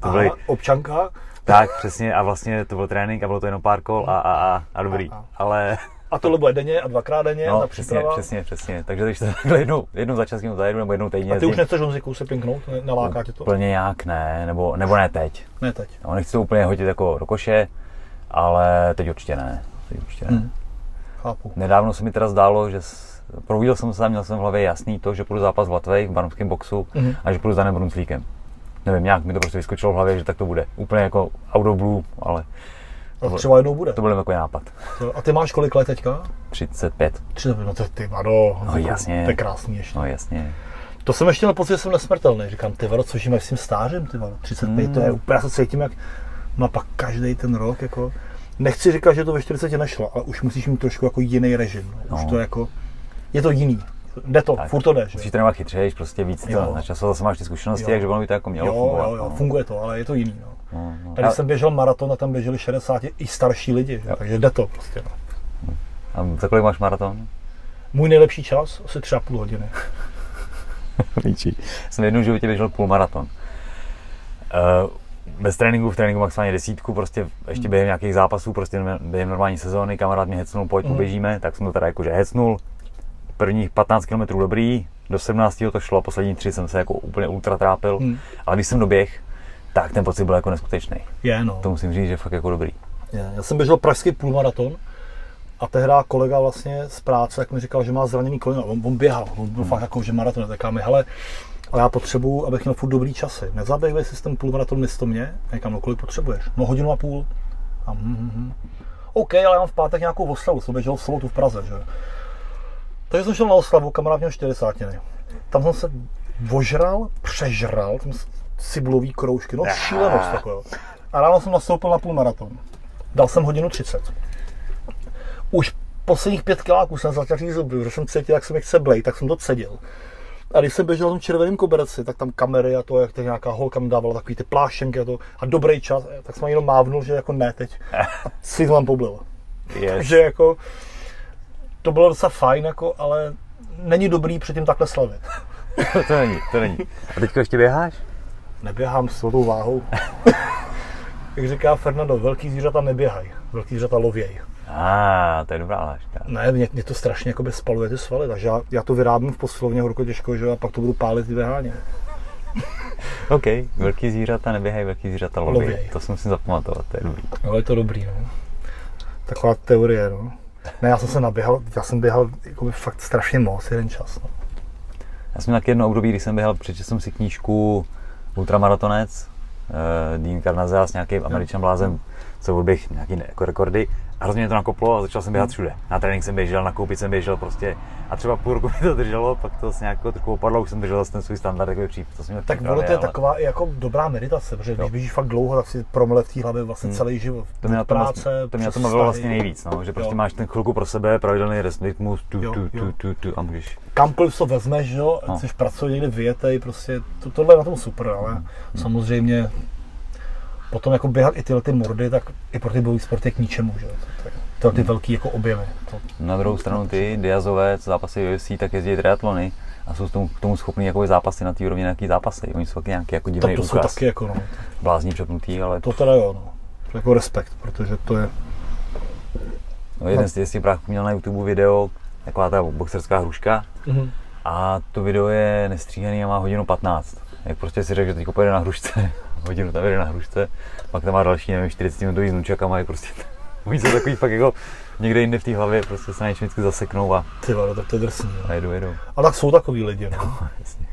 To byly, občanka. tak, přesně, a vlastně to byl trénink a bylo to jenom pár kol a, a, a, a dobrý. A, a. Ale A tohle bude denně a dvakrát denně no, ta přesně, přesně, přesně. Takže když to takhle jednou, jednou za čas zajedu, nebo jednou týdně A ty už nechceš Honziku se pinknout? Naláká tě to? úplně nějak ne, nebo, nebo ne teď. Ne teď. No, nechci to úplně hodit jako do koše, ale teď určitě ne. Teď určitě ne. Hmm. Chápu. Nedávno se mi teda zdálo, že probudil jsem se a měl jsem v hlavě jasný to, že půjdu zápas v Latvii v barmském boxu Mhm. a že půjdu za Brunslíkem. Nevím, nějak mi to prostě vyskočilo v hlavě, že tak to bude. Úplně jako out of blue, ale A třeba jednou bude. to byl takový nápad. A ty máš kolik let teďka? 35. 30, no to ty vado. No jasně. To je krásný ještě. No jasně. To jsem ještě měl pocit, že jsem nesmrtelný. Říkám, ty vado, co žijeme s tím stářem, ty vado. 35, Hmm. to je úplně, já se cítím jak, a pak každý ten rok, jako, nechci říkat, že to ve 40 nešlo, ale už musíš mít trošku jako jiný režim. No. Už to jako, je to jiný. Jde to, Tak. furt to jde? Musíš trénovat chytřejš, prostě víc Jo. to na času zase máš ty zkušenosti, Jo. takže ono by to jako mělo Jo, fungovat. jo, jo, no. funguje to, ale je to jiný. No. No, no. Tady A- jsem běžel maraton a tam běželi 60 i starší lidi? Jo. takže jde to prostě. No. A za kolik máš maraton? Můj nejlepší čas, asi tři a půl hodiny. Líčí. Jsem jednou životě běžel půl maraton. Uh, bez tréninku, v tréninku maximálně desítku, prostě ještě během nějakých zápasů, prostě během normální sezóny, kamarád mě hecnul, pojď, poběžíme, tak jsem to teda jakože hecnul. Prvních 15 km dobrý, do 17. to šlo, poslední tři jsem se jako úplně ultra trápil, Hmm. ale když jsem doběh, tak ten pocit byl jako neskutečný. Je, no. To musím říct, že fakt jako dobrý. Je. Já jsem běžel pražský půlmaraton a tehdy kolega vlastně z práce, jak mi říkal, že má zraněný koleno. On, on běhal, on byl fakt jako, že maraton, tak mi, hele, ale já potřebuju, abych měl furt dobrý časy. Nezaběhli si ten půlmaraton místo mě? A říkám, no kolik potřebuješ? No hodinu a půl. A hm, hm, hm. OK, ale já mám v pátek nějakou oslavu, jsem běžel v sobotu v Praze, že? Takže jsem šel na oslavu, kamarád měl 40. Tam jsem se ožral, přežral, s- cibulový kroužky, no šílenost takového. A ráno jsem nastoupil na půlmaraton. Dal jsem hodinu 30. Už posledních pět kiláků jsem začal říct zuby, protože jsem cítil, jak se mi chce blej, tak jsem to cedil. A když jsem běžel v tom červeném koberci, tak tam kamery a to, jak to nějaká holka mi dávala takový ty plášenky a to, a dobrý čas, tak jsem jenom mávnul, že jako ne teď. A si to tam poblil. Yes. Takže jako, to bylo docela fajn, jako, ale není dobrý předtím takhle slavit. to není, to není. A teďko ještě běháš? Neběhám s tou váhou. Jak říká Fernando, velký zvířata neběhají, velký zvířata lověj. A, ah, to je dobrá hláška. Ne, mě, mě to strašně jakoby spaluje ty svaly, takže já, já to vyrábím v posilovně horko těžko, že a pak to budu pálit ty běháně. OK, velký zvířata neběhají, velký zvířata loví. Lověj. To si musím zapamatovat, to je dobrý. No, je to dobrý, no. Taková teorie, no. Ne, já jsem se naběhal, já jsem běhal jakoby fakt strašně moc jeden čas, no. Já jsem taky jedno období, kdy jsem běhal, přečetl jsem si knížku Ultramaratonec, uh, Dean Carnazas, nějaký američan blázen, co odběh nějaký jako rekordy. A hrozně mě to nakoplo a začal jsem běhat všude. Na trénink jsem běžel, na koupit jsem běžel prostě. A třeba půl roku mi to drželo, pak to se nějak jako trochu opadlo, už jsem držel zase ten svůj standard, jako příp, to jsem měl Tak ono to je ale taková i jako dobrá meditace, protože když Jo. běžíš fakt dlouho, tak si promele v té hlavě vlastně Hmm. celý život. To mě na tom, práce, vlastně, to mě na tom bavilo vlastně nejvíc, no, že prostě Jo. máš ten chvilku pro sebe, pravidelný rytmus, tu, tu, jo. tu, tu, tu, a můžeš. Kamkoliv to vezmeš, že jo, No. chceš pracovat někde vyjetej, prostě to, tohle je na tom super, ale Hmm. samozřejmě potom jako běhat i tyhle ty mordy, tak i pro ty bojový sport je k ničemu, že To, to, to, ty velký jako objemy. To, Na druhou stranu ty Diazové, co zápasy UFC, tak jezdí triatlony a jsou k tomu, k tomu schopný jako zápasy na té úrovni, na jaký zápasy. Oni jsou taky nějaký jako divný to jsou úkaz. taky jako no, Blázní přepnutý, ale to teda jo, no. To jako respekt, protože to je, no, jeden z těch- těch bráchů měl na YouTube video, taková ta boxerská hruška mhm. a to video je nestříhaný a má hodinu 15. Jak prostě si řekl, že teď pojede na hrušce, hodinu tam jede na hrušce, pak tam má další, nevím, 40 minutový s nunčakama, je prostě, oni jsou takový fakt jako někde jinde v té hlavě, prostě se na něčem vždycky zaseknou a, ty vado, tak to je drsný. No. a jedu, jedu. Ale tak jsou takový lidi, no. Jasně.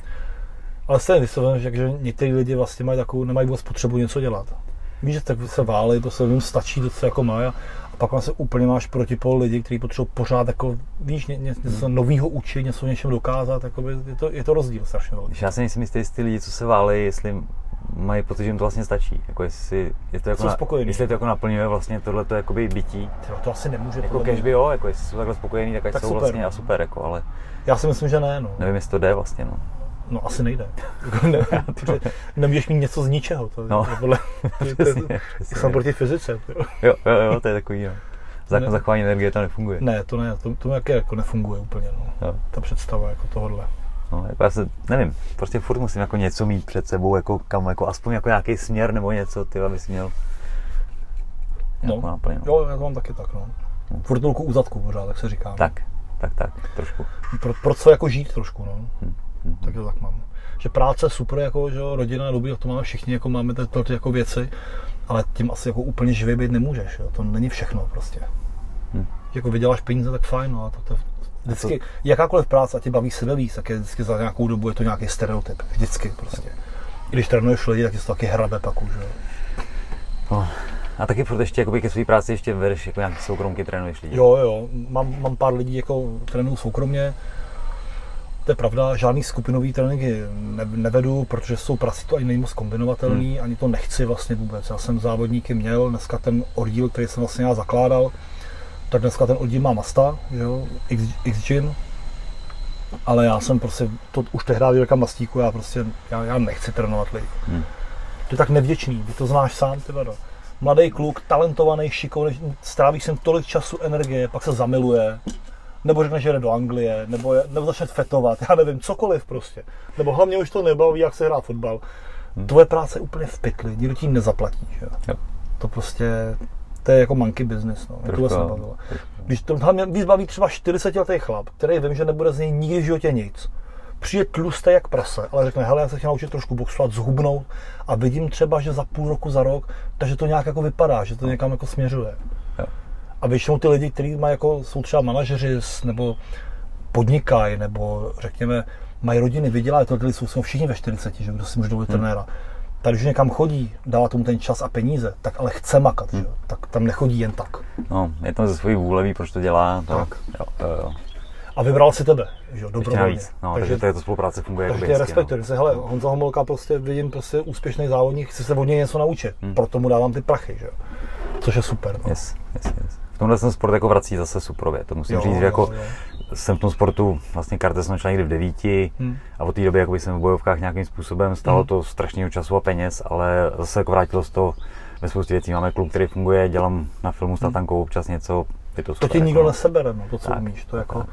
Ale stejně, když se že některý lidi vlastně mají takovou, nemají vůbec potřebu něco dělat. Víš, že tak se válej, prostě jim stačí to, co jako má a pak vlastně úplně máš protipol lidi, kteří potřebují pořád jako, víš, ně, ně, něco nového učit, něco něčem dokázat, jakoby, je, to, je to rozdíl strašně velký. Já si nejsem jistý, jestli ty lidi, co se válejí, jestli mají pocit, že jim to vlastně stačí. Jako jestli, je to jako na, jestli to jako naplňuje vlastně tohleto jakoby bytí. Tyjo, to asi nemůže. Jako cash by jo, jako jestli jsou takhle spokojení, tak ať Tak jsou super, vlastně no. a super, jako, ale Já si myslím, že ne, no. nevím, jestli to jde vlastně, no. No asi nejde. Jako ne, nemůžeš mít něco z ničeho. To, No. je podle, to, to, Přesně, to, přesně. jsem proti fyzice. Jo, jo, jo, to je takový, no. Zákon Ne. zachování energie tam nefunguje. Ne, to ne, to, to jako nefunguje úplně, no. Jo. Ta představa jako tohohle. No, jako já se, nevím, prostě furt musím jako něco mít před sebou, jako kam, jako aspoň jako nějaký směr nebo něco, ty abys měl No, náplň, no. jo, já to mám taky tak, no. Furt ruku u zadku pořád, tak se říká. Tak, tak, tak, trošku. Pro, pro co jako žít trošku, no. hm. Tak to tak mám. Že práce je super, jako, že jo, rodina, dobrý, to máme všichni, jako máme ty, ty jako věci, ale tím asi jako úplně živý být nemůžeš, jo. to není všechno prostě. Hm. Jako vyděláš peníze, tak fajn, no, a to, to vždycky, jakákoliv práce, a tě baví sebe víc, tak je vždycky za nějakou dobu je to nějaký stereotyp, vždycky prostě. I když trénuješ lidi, tak je to taky hrabe pak už. No. A taky furt ještě jakoby ke své práci ještě vedeš jako nějaký soukromky, trénuješ lidi. Jo, jo, mám, mám pár lidí, jako trénuju soukromně. To je pravda, žádný skupinový tréninky ne, nevedu, protože jsou prací to ani není moc kombinovatelný, hmm. ani to nechci vlastně vůbec. Já jsem závodníky měl, dneska ten oddíl, který jsem vlastně já zakládal, tak dneska ten oddíl má Masta, jo, X, X-Gym, ale já jsem prostě, to už tehdy věděl mastíku, já prostě, já, já nechci trénovat lidi. Hmm. To je tak nevděčný, ty to znáš sám, ty vado. Mladý kluk, talentovaný, šikovný, stráví sem tolik času, energie, pak se zamiluje, nebo řekne, že jde do Anglie, nebo, je, nebo začne fetovat, já nevím, cokoliv prostě. Nebo hlavně už to nebaví, jak se hrá fotbal. Hmm. Tvoje práce je úplně v pytli, nikdo ti nezaplatí, že jo. Jo. To prostě, to je jako monkey business, no. Mě se jo. bavilo. Když to hlavně víc baví třeba 40 letý chlap, který vím, že nebude z něj nikdy v životě nic. Přijde tlustý jak prase, ale řekne, hele, já se chci naučit trošku boxovat, zhubnout a vidím třeba, že za půl roku, za rok, takže to nějak jako vypadá, že to někam jako směřuje. Jo. A většinou ty lidi, kteří mají jako, jsou třeba manažeři nebo podnikají, nebo řekněme, mají rodiny, vydělají, to jsou, jsou všichni ve 40, že kdo si může dovolit Hmm. trenéra. Tak když někam chodí, dává tomu ten čas a peníze, tak ale chce makat, Hmm. že? jo. tak tam nechodí jen tak. No, je tam ze svojí vůle, ví, proč to dělá. To, Tak. Jo, jo, jo. A vybral si tebe, že jo, dobrovolně. No, takže, takže to spolupráce funguje takže hezky, respektuji. No. Hele, Honza Homolka prostě vidím prostě úspěšný závodník, chci se od něj něco naučit, Hmm. proto mu dávám ty prachy, že jo. Což je super. No. Yes, yes, yes. V tomhle ten sport jako vrací zase suprově. To musím Jo, říct, že jako jo, jo. jsem v tom sportu, vlastně karate jsem začal někdy v devíti Hmm. a od té doby jakoby jsem v bojovkách nějakým způsobem, stalo Hmm. to strašného času a peněz, ale zase jako vrátilo se to ve spoustě věcí. Máme klub, který funguje, dělám na filmu s Tatankou občas něco, je to To ti jako, nikdo no. nesebere, no, to, co Tak, umíš. To jako, tak.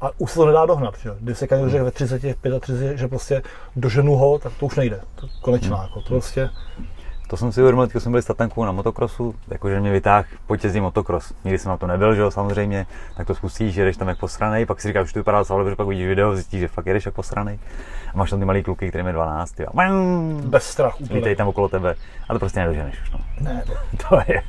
a už se to nedá dohnat, že. Když se někdo řekne ve 30, 35, že prostě doženu ho, tak to už nejde. To konečná, Hmm. jako, to prostě, To jsem si uvědomil, když jsme byli s Tatankou na motokrosu, jakože mě vytáhl, pojď jezdit motokros. Nikdy jsem na to nebyl, že jo, samozřejmě, tak to spustíš, jedeš tam jak posranej, pak si říkáš, že to vypadá docela dobře, pak vidíš video, zjistíš, že fakt jedeš jak posranej. A máš tam ty malý kluky, který je 12, ty, a bez strachu. lítají tam okolo tebe, ale prostě nedoženeš už, no. Ne, ne, To je,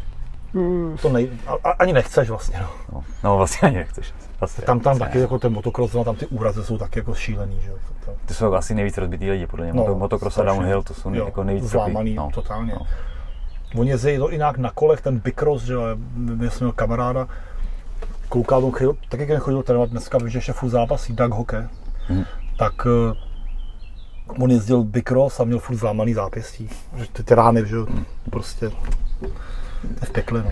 to nej, a, a, ani nechceš vlastně, no. no, no vlastně ani nechceš. Vlastně, Tam, tam vlastně taky ne. jako ten motocross, no, tam ty úrazy jsou taky jako šílený, že jo. To, to, Ty jsou asi nejvíc rozbitý lidi, podle mě. No, Motocross a downhill, to jsou Jo, jako nejvíc zlámaný, trpí. totálně. No. Oni jezdí to jinak na kolech, ten bikros, že jo, já jsem měl kamaráda, kluka, on chodil, tak jak chodil trénovat dneska, víš, že furt zápasí, Doug Hoke, Mhm. tak eh, on jezdil bikros a měl furt zlámaný zápěstí, že ty, ty rány, že jo, prostě to je v pekle, no.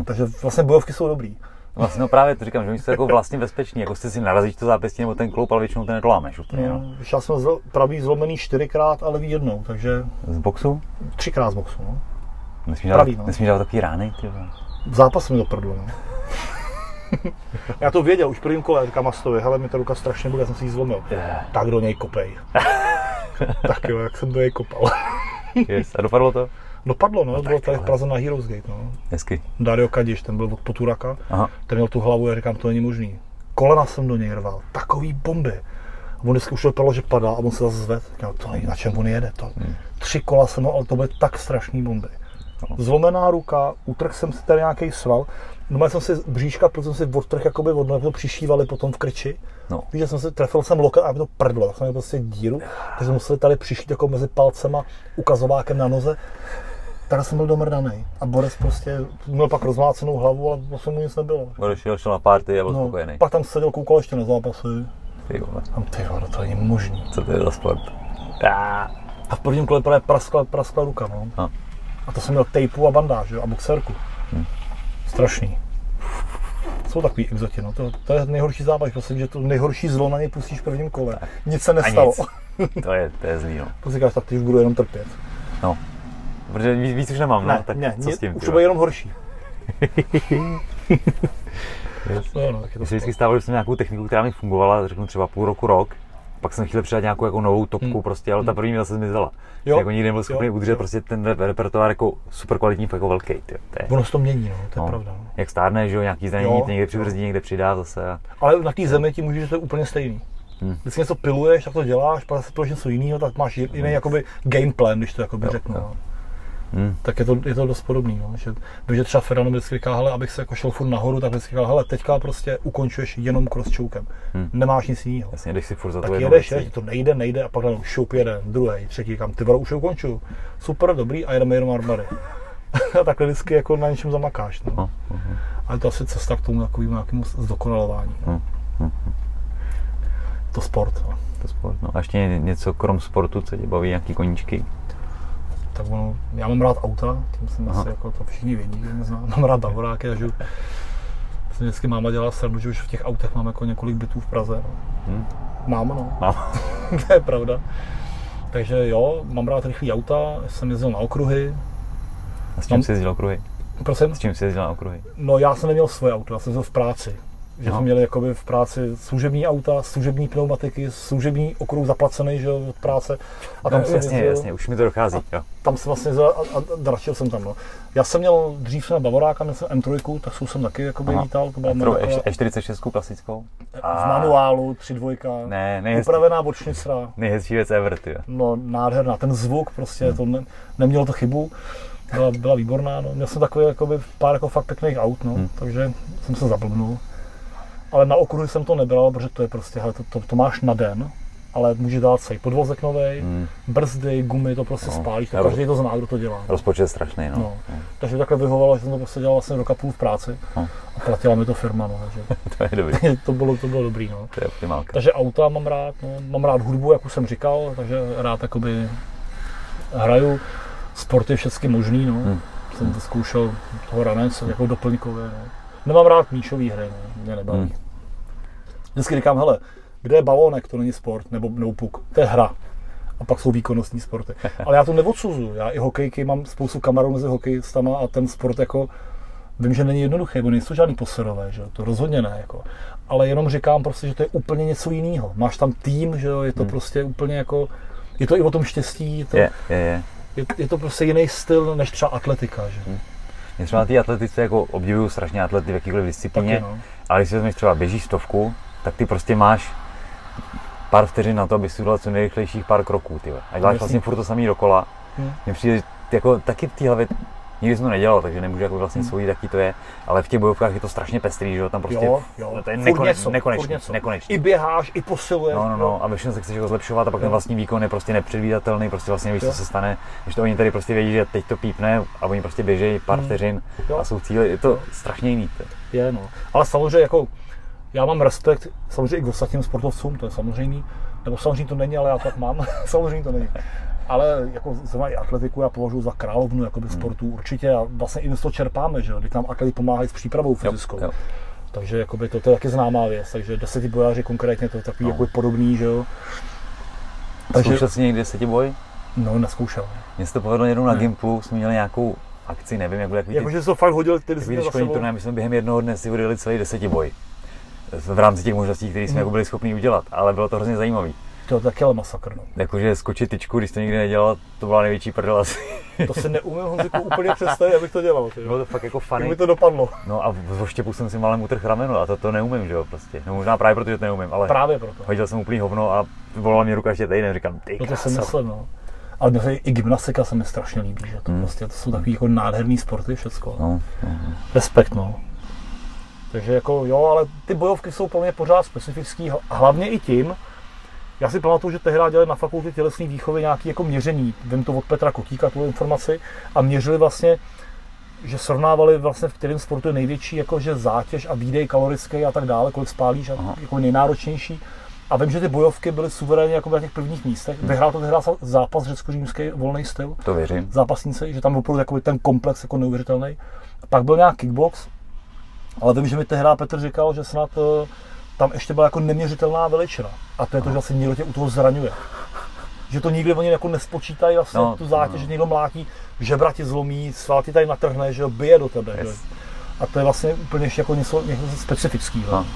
Hm. Takže vlastně bojovky jsou dobrý. Vlastně no právě to říkám, že oni jsou jako vlastně bezpeční, jako jsi si narazíš to zápěstí nebo ten kloup, ale většinou to nedolámeš úplně. No, No. já jsem zl, pravý zlomený čtyřikrát, ale levý jednou, takže Z boxu? třikrát z boxu, no. Nesmíš Pravý, dát, no. nesmíš dát takový rány, ty zápase mi to prdlo, no. Já to věděl už v prvním kole, říkám Mastovi, hele, mi ta ruka strašně bude, já jsem si ji zlomil. Eh, Tak do něj kopej. tak jo, jak jsem do něj kopal. Yes. A dopadlo to? Dopadlo, no, bylo tak tady v. Praze na Heroes Gate, no. Hezky. Dario Kadiš, ten byl od Poturaka, Aha. ten měl tu hlavu, já říkám, to není možný. Kolena jsem do něj rval, takový bomby. A on vždycky už vypadalo, že padá a on se zase zved. Říkám, to není, na čem on jede to. Tři kola jsem ale to byly tak strašný bomby. No. Zlomená ruka, utrh jsem si tady nějaký sval. No, jsem si bříška, protože jsem si odtrh jakoby od to přišívali potom v krči. No. Víš, že jsem si trefil jsem loket a mi to prdlo, tak jsem měl prostě díru, takže jsme museli tady přišít jako mezi palcema, ukazovákem na noze. Tak jsem byl domrdaný. A Boris prostě měl pak rozmácenou hlavu, ale vlastně mu nic nebylo. Odešel, šel na party a byl No, spokojený. pak tam seděl, koukal ještě na zápasy. Ty vole, Tam ty vole, to není možný. co to je za sport? Ah. A v prvním kole právě praskla, praskla ruka, no. A. A to jsem měl tejpu a bandáž, jo, a boxerku. Hm. Strašný. Jsou takový exoti, no. To, to je nejhorší zábava, prostě, že to nejhorší zlo na něj pustíš v prvním kole. Nic se A nestalo. nic. To je, to je zlý, no. To říkáš, tak ty už budu jenom trpět. no. Protože víc, víc už nemám, ne, no, tak ne, co ne, s tím? už ty to bude jenom horší. Yes. No, no, se vždycky stávalo, že jsem nějakou techniku, která mi fungovala, řeknu třeba půl roku, rok, pak jsem chtěl přidat nějakou jako novou topku Hmm. prostě, ale ta první mi zase zmizela. Jo, Jako nikdy nebyl schopný jo, udržet jo. prostě ten re- repertoár jako super kvalitní, jako velký. Tyjo. To je, Ono se to mění, no, to je no, pravda. No. Jak stárne, že jo, nějaký zranění, někde přibrzdí, někde přidá zase. A, Ale na té zemi ti může, že to je úplně stejný. Hmm. Když něco piluješ, tak to děláš, pak zase piluješ něco jiného, tak máš jiný jakoby game plan, když to jakoby Jo, řeknu. jo. No. Hm, Tak je to, je to dost podobný. No. Že, že třeba Ferrano vždycky říká, hele, abych se jako šel furt nahoru, tak vždycky říká, hele, teďka prostě ukončuješ jenom cross chokem. Hmm. Nemáš nic jiného. jasně, jdeš si furt za Tak jedeš, věcí. je, to nejde, nejde, a pak najednou šup jeden, druhý, třetí, kam ty už je ukončuju. Super, dobrý, a jedeme jenom armary. a takhle vždycky jako na něčem zamakáš. No. No, no. Ale to asi cesta k tomu takovému nějakému zdokonalování. No. Hm, hm, To sport. No. To sport, no. A ještě ně- něco krom sportu, co tě baví, nějaký koníčky. Tak ono, já mám rád auta, tím jsem Aha. asi jako to všichni vědí, že mě zná. Mám rád bavoráky a žiju. Jsem vždycky máma dělala srandu, že už v těch autech mám jako několik bytů v Praze. No. Hm? Mám, no. Mám. to je pravda. Takže jo, mám rád rychlý auta, jsem jezdil na okruhy. A s čím Mám- jsi jezdil okruhy? Prosím? S čím jsi jezdil na okruhy? No já jsem neměl svoje auto, já jsem jezdil v práci. Že jsme měli jakoby v práci služební auta, služební pneumatiky, služební okruh zaplacený že, od práce. A tam no, jsem jasně, jezdil, jasně, už mi to dochází. Jo. tam jsem vlastně a, a dračil jsem tam. No. Já jsem měl dřív jsem na Bavoráka, měl jsem M3, tak jsem taky jakoby Aha. lítal, to byla Metro moje taková- E46 klasickou? v manuálu, 3 dvojka, Ne, nejhezčí, upravená bočnicra. nejhezčí věc ever, ty. No nádherná, ten zvuk prostě, Hmm. to ne, nemělo to chybu. Byla, byla výborná, no. Měl jsem takový jakoby, pár jako fakt pěkných aut, no. Hmm. takže jsem se zablbnul. Ale na okruhy jsem to nebral, protože to je prostě, hele, to, to, to máš na den, ale může dát se podvozek nový, Hm. brzdy, gumy, to prostě No, spálíš, to každý to zná, kdo to dělá. Rozpočet strašný, no. No. Takže takhle vyhovalo, že jsem to prostě dělal vlastně roka půl v práci No. a platila mi to firma, no, takže To je dobrý, to bylo, to bylo dobrý, no. to je optimálka. Takže auta mám rád, no. mám rád hudbu, jak už jsem říkal, takže rád jakoby hraju. Sport je všechny možný, no. Hmm. Jsem to zkoušel toho ranec jako doplňkové, no. Nemám rád míčový hry, no. mě nebaví. Hmm. Vždycky říkám, hele, kde je balónek, to není sport, nebo, nebo puk, to je hra. A pak jsou výkonnostní sporty. Ale já to neodsuzuju. Já i hokejky mám spoustu kamarů mezi hokejistama a ten sport jako Vím, že není jednoduché, bo nejsou žádný poserové, že to rozhodně ne, jako. Ale jenom říkám prostě, že to je úplně něco jiného. Máš tam tým, že jo, je to Hmm. prostě úplně jako, je to i o tom štěstí, je to, Je, je, je. je, je to prostě jiný styl než třeba atletika, že? Mě třeba na té atletice jako obdivuju strašně atlety v jakýkoliv disciplíně, Taky, no. ale když si vezmeš třeba běžíš stovku, tak ty prostě máš pár vteřin na to, aby si udělal co nejrychlejších pár kroků, ty. A děláš vlastně furt to samý dokola. Hm. Mně přijde, jako taky v té hlavě, nikdy jsem to nedělal, takže nemůžu jako vlastně Hmm. soudit, jaký to je, ale v těch bojovkách je to strašně pestrý, že jo, tam prostě jo, jo. to je Furt nekonečný, něco, nekonečný, něco. nekonečný. I běháš, i posiluješ. No, no, jo. no, a ve všem se chceš jako zlepšovat a pak ten Jo. vlastní výkon je prostě nepředvídatelný, prostě vlastně nevíš, Jo. co se stane, když to oni tady prostě vědí, že teď to pípne a oni prostě běžejí pár Hmm. vteřin Jo. a jsou cíli, je to strašně jiný. Je, no. Ale samozřejmě jako, já mám respekt samozřejmě i k ostatním sportovcům, to je samozřejmé. Nebo samozřejmě to není, ale já to tak mám. samozřejmě to není. Ale jako zrovna i atletiku já považuji za královnu jakoby Hmm. sportu určitě a vlastně i z toho čerpáme, že jo, když nám atleti pomáhají s přípravou fyzickou. jo. Takže jakoby to, to je taky známá věc, takže deseti bojáři konkrétně to je takový No. jako podobný, že jo. Takže... Zkoušel jsi někdy desetiboj? no neskoušel. Mně se to povedlo jednou na Ne. Gimplu, jsme měli nějakou akci, nevím, jak ty, Jakože jsi to fakt hodil ty ty za sebou. turnaje, my jsme během jednoho dne si odjeli celý desetiboj. V rámci těch možností, které jsme Hmm. jako byli schopni udělat, ale bylo to hrozně zajímavé. To je taky ale masakr, no. Jakože skočit tyčku, když to nikdy nedělal, to byla největší prdel asi. To si neumím Honziku úplně představit, abych to dělal. Bylo to fakt jako Jak funny. by to dopadlo. No a v oštěpu jsem si malem utrhl rameno a to, to neumím, že jo, prostě. No možná právě proto, že to neumím, ale Právě proto. hodil jsem úplný hovno a volala mě ruka ještě týden, říkám, ty No to jsem myslel, no. Ale mě se i gymnastika se mi strašně líbí, že to Hmm. prostě, to jsou takový jako nádherný sporty všecko. No, no, no. Respekt, no. Takže jako jo, ale ty bojovky jsou pro mě pořád specifický, hl- hlavně i tím, já si pamatuju, že tehdy dělali na fakultě tělesné výchovy nějaké jako měření, vím to od Petra Kotíka, tu informaci, a měřili vlastně, že srovnávali vlastně v kterém sportu je největší jakože zátěž a výdej kalorický a tak dále, kolik spálíš a Aha. jako nejnáročnější. A vím, že ty bojovky byly suverénně jako na těch prvních místech. Vyhrál to tehdy zápas řecko-římský volný styl to věřím. zápasníci, že tam opravdu ten komplex jako neuvěřitelný. Pak byl nějak kickbox, ale vím, že mi tehdy Petr říkal, že snad eh, tam ještě byla jako neměřitelná veličina. A to je to, že vlastně někdo tě u toho zraňuje. Že to nikdy oni jako nespočítají vlastně No, tu zátěž, no. že někdo mlátí, žebra ti zlomí, sval ti tady natrhne, že jo, bije do tebe. Že? Yes. A to je vlastně úplně ještě jako něco, něco specifického. No.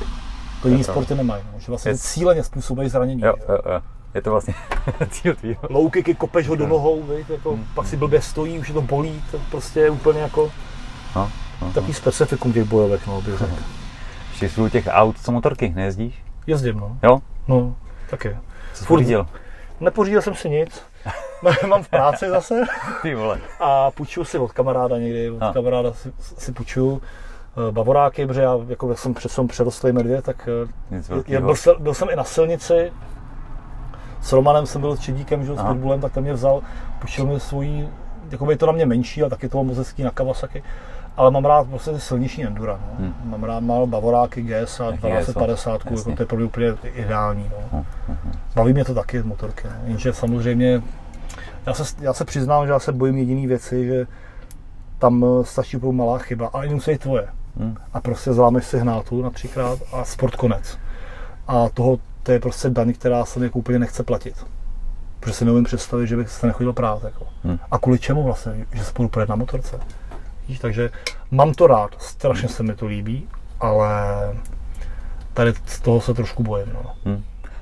To jiný sporty nemají, no. že vlastně Je- cíleně způsobují zranění. Jo, že? jo, jo. Je to vlastně cíl tvýho. Low kicky, kopeš ho do nohou, viď, jako, pak si blbě stojí, už je to bolí, to prostě je úplně jako No, no. takový specifikum těch bojovek, no, bych řekl. Ještě jsou u těch aut, co motorky, nejezdíš? Jezdím, no. Jo? No, taky. Co jsi Furt- pořídil? Nepořídil jsem si nic. Mám v práci zase Ty vole. a půjčuju si od kamaráda někdy, od A. kamaráda si, si půjčuju eh, bavoráky, protože já jako jak jsem přece přerostlý medvěd, tak eh, je, byl, jsem, byl, jsem i na silnici, s Romanem jsem byl s Čedíkem, že, s. Pitbullem, tak ten mě vzal, půjčil mi svůj, jako je to na mě menší, ale taky to mám moc hezký na Kawasaki. Ale mám rád prostě ty silniční endura. No. Hmm. Mám rád mám bavoráky GS a Taky 1250, jako jasně. to je pro mě úplně ideální. No. Hm, hm, Baví mě to taky motorky, no. jenže samozřejmě já se, já se přiznám, že já se bojím jediný věci, že tam eh, stačí úplně malá chyba, ale jenom se je tvoje. hm. A prostě zlámeš si hnátu na třikrát a sport konec. A toho, to je prostě daň, která se mi jako úplně nechce platit. Protože si neumím představit, že bych se nechodil prát. Jako. Hm. A kvůli čemu vlastně, že se budu projet na motorce. Víš, takže mám to rád, strašně se mi to líbí, ale tady z toho se trošku bojím. No.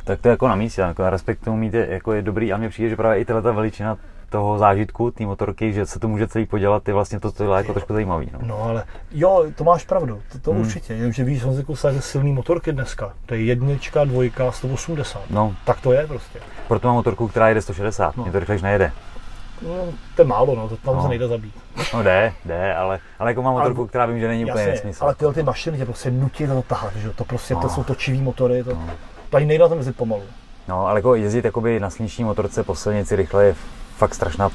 Tak to je jako na místě, jako respekt tomu mít je, jako je dobrý a mně přijde, že právě i tahle ta veličina toho zážitku, té motorky, že se to může celý podělat, je vlastně to, co je jako trošku zajímavý. No. No ale jo, to máš pravdu, to, to Hmm. určitě, jenomže víš, jsou silný motorky dneska, to je jednička, dvojka, 180, no, tak to je prostě. proto mám motorku, která jede 160, No. mě to rychlejš nejede. No, to je málo, no, to tam No. se nejde zabít. No jde, jde, ale, ale jako mám Ale- motorku, která vím, že není úplně nesmysl. ale tyhle ty mašiny tě prostě nutí to tahat, že to prostě, to No. jsou točivý motory, to, No. to ani nejde tom jezdit pomalu. No, ale jako jezdit jakoby na silniční motorce po silnici rychle je fakt strašná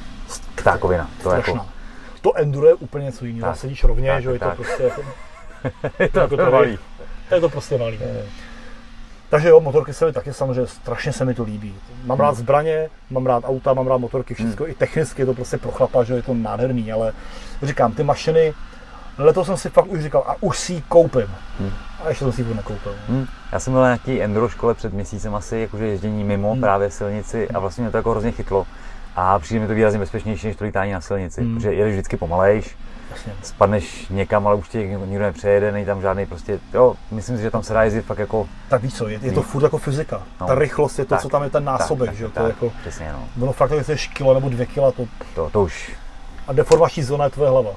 ptákovina. To jako, Strašná. To enduro je úplně něco jiného, sedíš rovně, tak, že jo, je to tak. prostě jako, je to jako to malý. to je to prostě malý. Takže jo, motorky se mi taky samozřejmě, strašně se mi to líbí. Mám rád zbraně, mám rád auta, mám rád motorky, všechno, i technicky je to prostě pro chlapa, že je to nádherný, ale říkám, ty mašiny, letos jsem si fakt už říkal, a už si ji koupím. Hmm. A ještě jsem si ji nekoupil. Hm, já jsem byl na nějaký enduro škole před měsícem asi, jakože ježdění mimo Hmm. právě silnici a vlastně mě to jako hrozně chytlo. A přijde mi to výrazně bezpečnější než to lítání na silnici, Hmm. protože jedeš vždycky pomalejš, Jasně. spadneš někam, ale už tě nikdo nepřejede, není tam žádný prostě, jo, myslím si, že tam se dá jezdit fakt jako, Tak víš co, je, je to furt jako fyzika. No. Ta rychlost je to, Tak, co tam je ten násobek, tak, že jo, tak, to je tak, jako, přesně no, ono fakt, když jsi kilo nebo dvě kila, to, to, to už, a deformační zóna je tvoje hlava.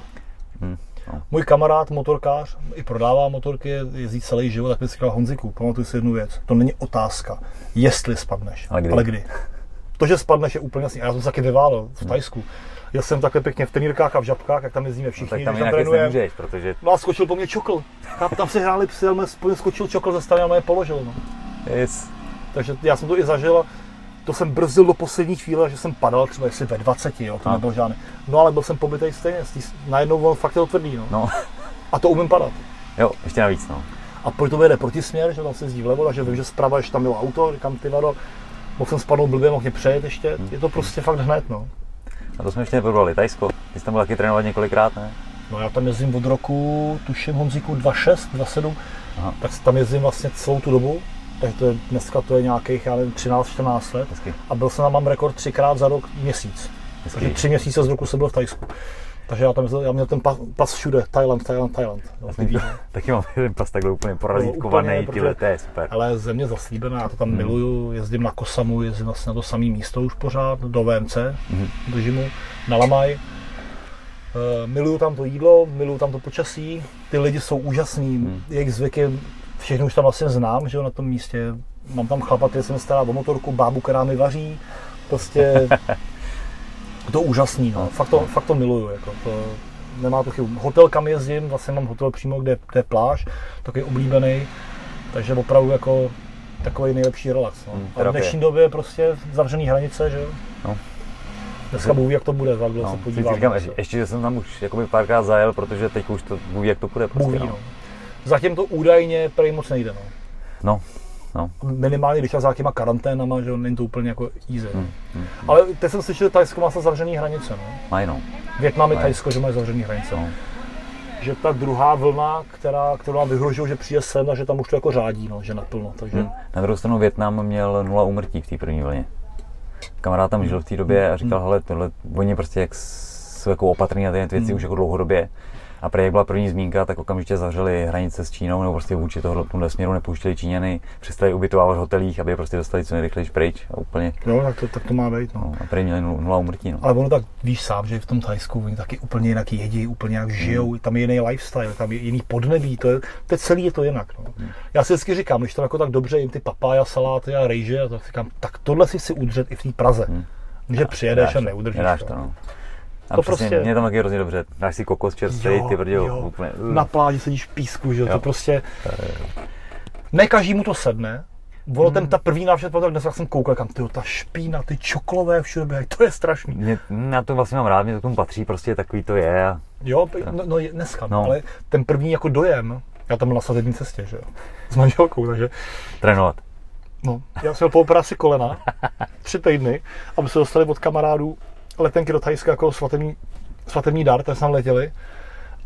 hm, no. Můj kamarád, motorkář, i prodává motorky, jezdí celý život, tak mi říkal Honziku, pamatuj si jednu věc, to není otázka, jestli spadneš, Ale kdy. ale kdy. To, že spadneš, je úplně jasný. A já jsem se taky vyválel v Tajsku. Jel jsem takhle pěkně v trenýrkách a v žabkách, jak tam jezdíme No, všichni, tak když tam tam trénujeme. nemůžeš, protože No a skočil po mně čokl. Tam, tam se hráli psy, ale skočil čokl ze strany a mě položil. No. yes. Takže já jsem to i zažil a to jsem brzdil do poslední chvíle, že jsem padal třeba jestli ve 20, jo, to A. nebyl žádný. No ale byl jsem pobytej stejně, z tý- najednou on fakt je to tvrdý, no. no, A to umím padat. jo, ještě navíc, no. A proč to vede protisměr, že tam se jezdí vlevo, takže vím, že zprava, že tam bylo auto, říkám ty vado, mohl jsem spadnout blbě, mohl mě přejet ještě, je to prostě fakt hned, no. A to jsme ještě neprobrali, Tajsko, ty jsi tam byl taky trénovat několikrát, ne? No já tam jezdím od roku, tuším Honzíku 2.6, 2.7, Aha. tak tam jezdím vlastně celou tu dobu, takže to je, dneska to je nějakých, já nevím, 13-14 let. Hezky, A byl jsem tam, mám rekord třikrát za rok měsíc. Takže hezky. tři měsíce z roku jsem byl v Tajsku. Takže já tam já měl ten pas, pas všude, Thailand, Thailand, Thailand. Víš, taky mám jeden pas takhle úplně porazítkovaný, no, tyhle, to je super. ale země zaslíbená, já to tam Hmm. miluju, jezdím na Kosamu, jezdím vlastně na to samé místo už pořád, do VMC, Mhm. do Žimu, na Lamaj. Uh, miluju tam to jídlo, miluju tam to počasí, ty lidi jsou úžasní, Hmm. jejich zvyky, všechno už tam vlastně znám, že jo, na tom místě. Mám tam chlapa, který se mi stará o motorku, bábu, která mi vaří, prostě to úžasný, no. Fakt to, fakt to miluju, jako to, nemá to chybu. Hotel, kam jezdím, vlastně mám hotel přímo, kde, kde je pláž, takový oblíbený, takže opravdu jako takový nejlepší relax. No. Hmm, A v dnešní době prostě zavřený hranice, že jo. No. Dneska Bůh jak to bude, chvíli No, se teď podíváme. říkám, ještě, ještě, že jsem tam už jakoby párkrát zajel, protože teď už to Bůh jak to půjde. Prostě, Bůh ví, no. no. Zatím to údajně prej moc nejde, no. no, no. Minimálně, když s nějakýma karanténama, že není to úplně jako easy. No. Hm, hm. Ale teď jsem slyšel, že Tajsko má se zavřený hranice, no. Mají no. Větnam i. Tajsko, že mají zavřený hranice. no. Že ta druhá vlna, která, kterou nám vyhrožují, že přijde sem, a že tam už to jako řádí, no, že naplno. Takže Hm. Na druhou stranu Větnam měl nula úmrtí v té první vlně. Kamarád tam žil v té době a říkal, hele, tohle, oni prostě jak jsou jako opatrní na ty věci Hmm. už jako dlouhodobě. A prý, jak byla první zmínka, tak okamžitě zavřeli hranice s Čínou, nebo prostě vůči tohle směru nepouštěli Číňany, přestali ubytovávat v hotelích, aby je prostě dostali co nejrychleji pryč a úplně. Jo, tak to, tak to má být. No. No, a prý měli nula umrtí. No. Ale ono tak víš sám, že v tom Thajsku oni taky úplně jinak jedí, úplně jak žijou, Hmm. tam je jiný lifestyle, tam je jiný podnebí, to je, to je celý je to jinak. No. Hmm. Já si vždycky říkám, když tam jako tak dobře jim ty papája, saláty a rejže, a tak říkám, tak tohle si si udržet i v té Praze. Že přijedeš a to, neudržíš Nedáš to. to, no. A To přesně, prostě- mě tam taky hrozně dobře. Dáš si kokos čerstvý, ty brděl, úplně. uh. Na pláži sedíš v písku, že jo, to Jo. prostě... Ne každému to sedne, Ono Hmm. ten, ta první návštěva, tak dnes jsem koukal, kam tyjo, ta špína, ty čokolové všude běhají, to je strašný. Mě, já to vlastně mám rád, mě to k tomu patří, prostě takový to je. A Jo, no, no dneska, no. No. ale ten první jako dojem, já tam byl na svatební cestě, že jo, s manželkou, takže trénovat. no, já jsem měl po operaci kolena, tři týdny, aby se dostali od kamarádů letenky do Thajska jako svatební, svatební dar, tam jsme letěli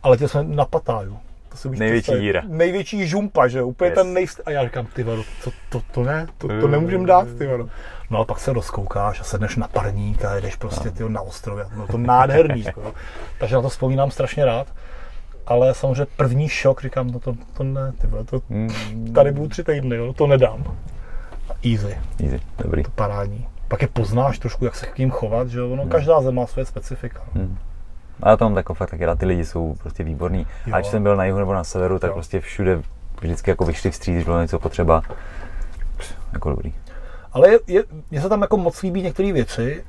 a letěli jsme na Patáju. To si Největší představit. díra. Největší žumpa, že jo, úplně Yes. ten nejst... A já říkám, ty vado, to, to, to ne, to, to nemůžem dát, ty vado. No a pak se rozkoukáš a sedneš na parník a jdeš prostě tyjo, na ostrově. No to nádherný, jako. Takže na to vzpomínám strašně rád. Ale samozřejmě první šok, říkám, no to, to ne, ty vole, to, Mm, tady budu tři týdny, jo, to nedám. Easy, easy, dobrý. to parádní. Pak je poznáš trošku, jak se k ním chovat, že jo, no, každá země má své specifika. Hmm. A já to mám jako fakt taky rád, ty lidi jsou prostě výborní. Jo. Ať jsem byl na jihu nebo na severu, tak Jo. prostě všude vždycky jako vyšli vstříc, když bylo něco potřeba. Pš, Jako dobrý. Ale je, je, mně se tam jako moc líbí některé věci,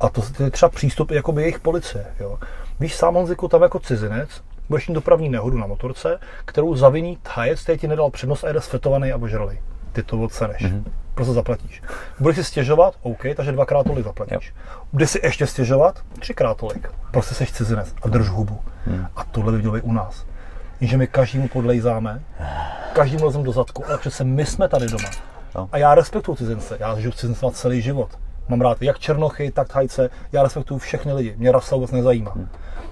a to je třeba přístup jako by jejich policie. Jo. Víš, sám Honziku, tam jako cizinec, budeš mít dopravní nehodu na motorce, kterou zaviní Thajec, který ti nedal přednost a jede svetovaný a ožralý. Ty to odseneš. Mm-hmm. Prostě zaplatíš. Budeš si stěžovat, OK, takže dvakrát tolik zaplatíš. Budeš si ještě stěžovat, třikrát tolik. Prostě seš cizinec a drž hubu. Hmm. A tohle by mělo u nás. Jenže my každému podlejzáme, každému lezem do zadku, ale přece my jsme tady doma. No. A já respektuju cizince, já žiju v cizincema celý život. Mám rád jak černochy, tak thajce, já respektuju všechny lidi, mě rasa vůbec nezajímá.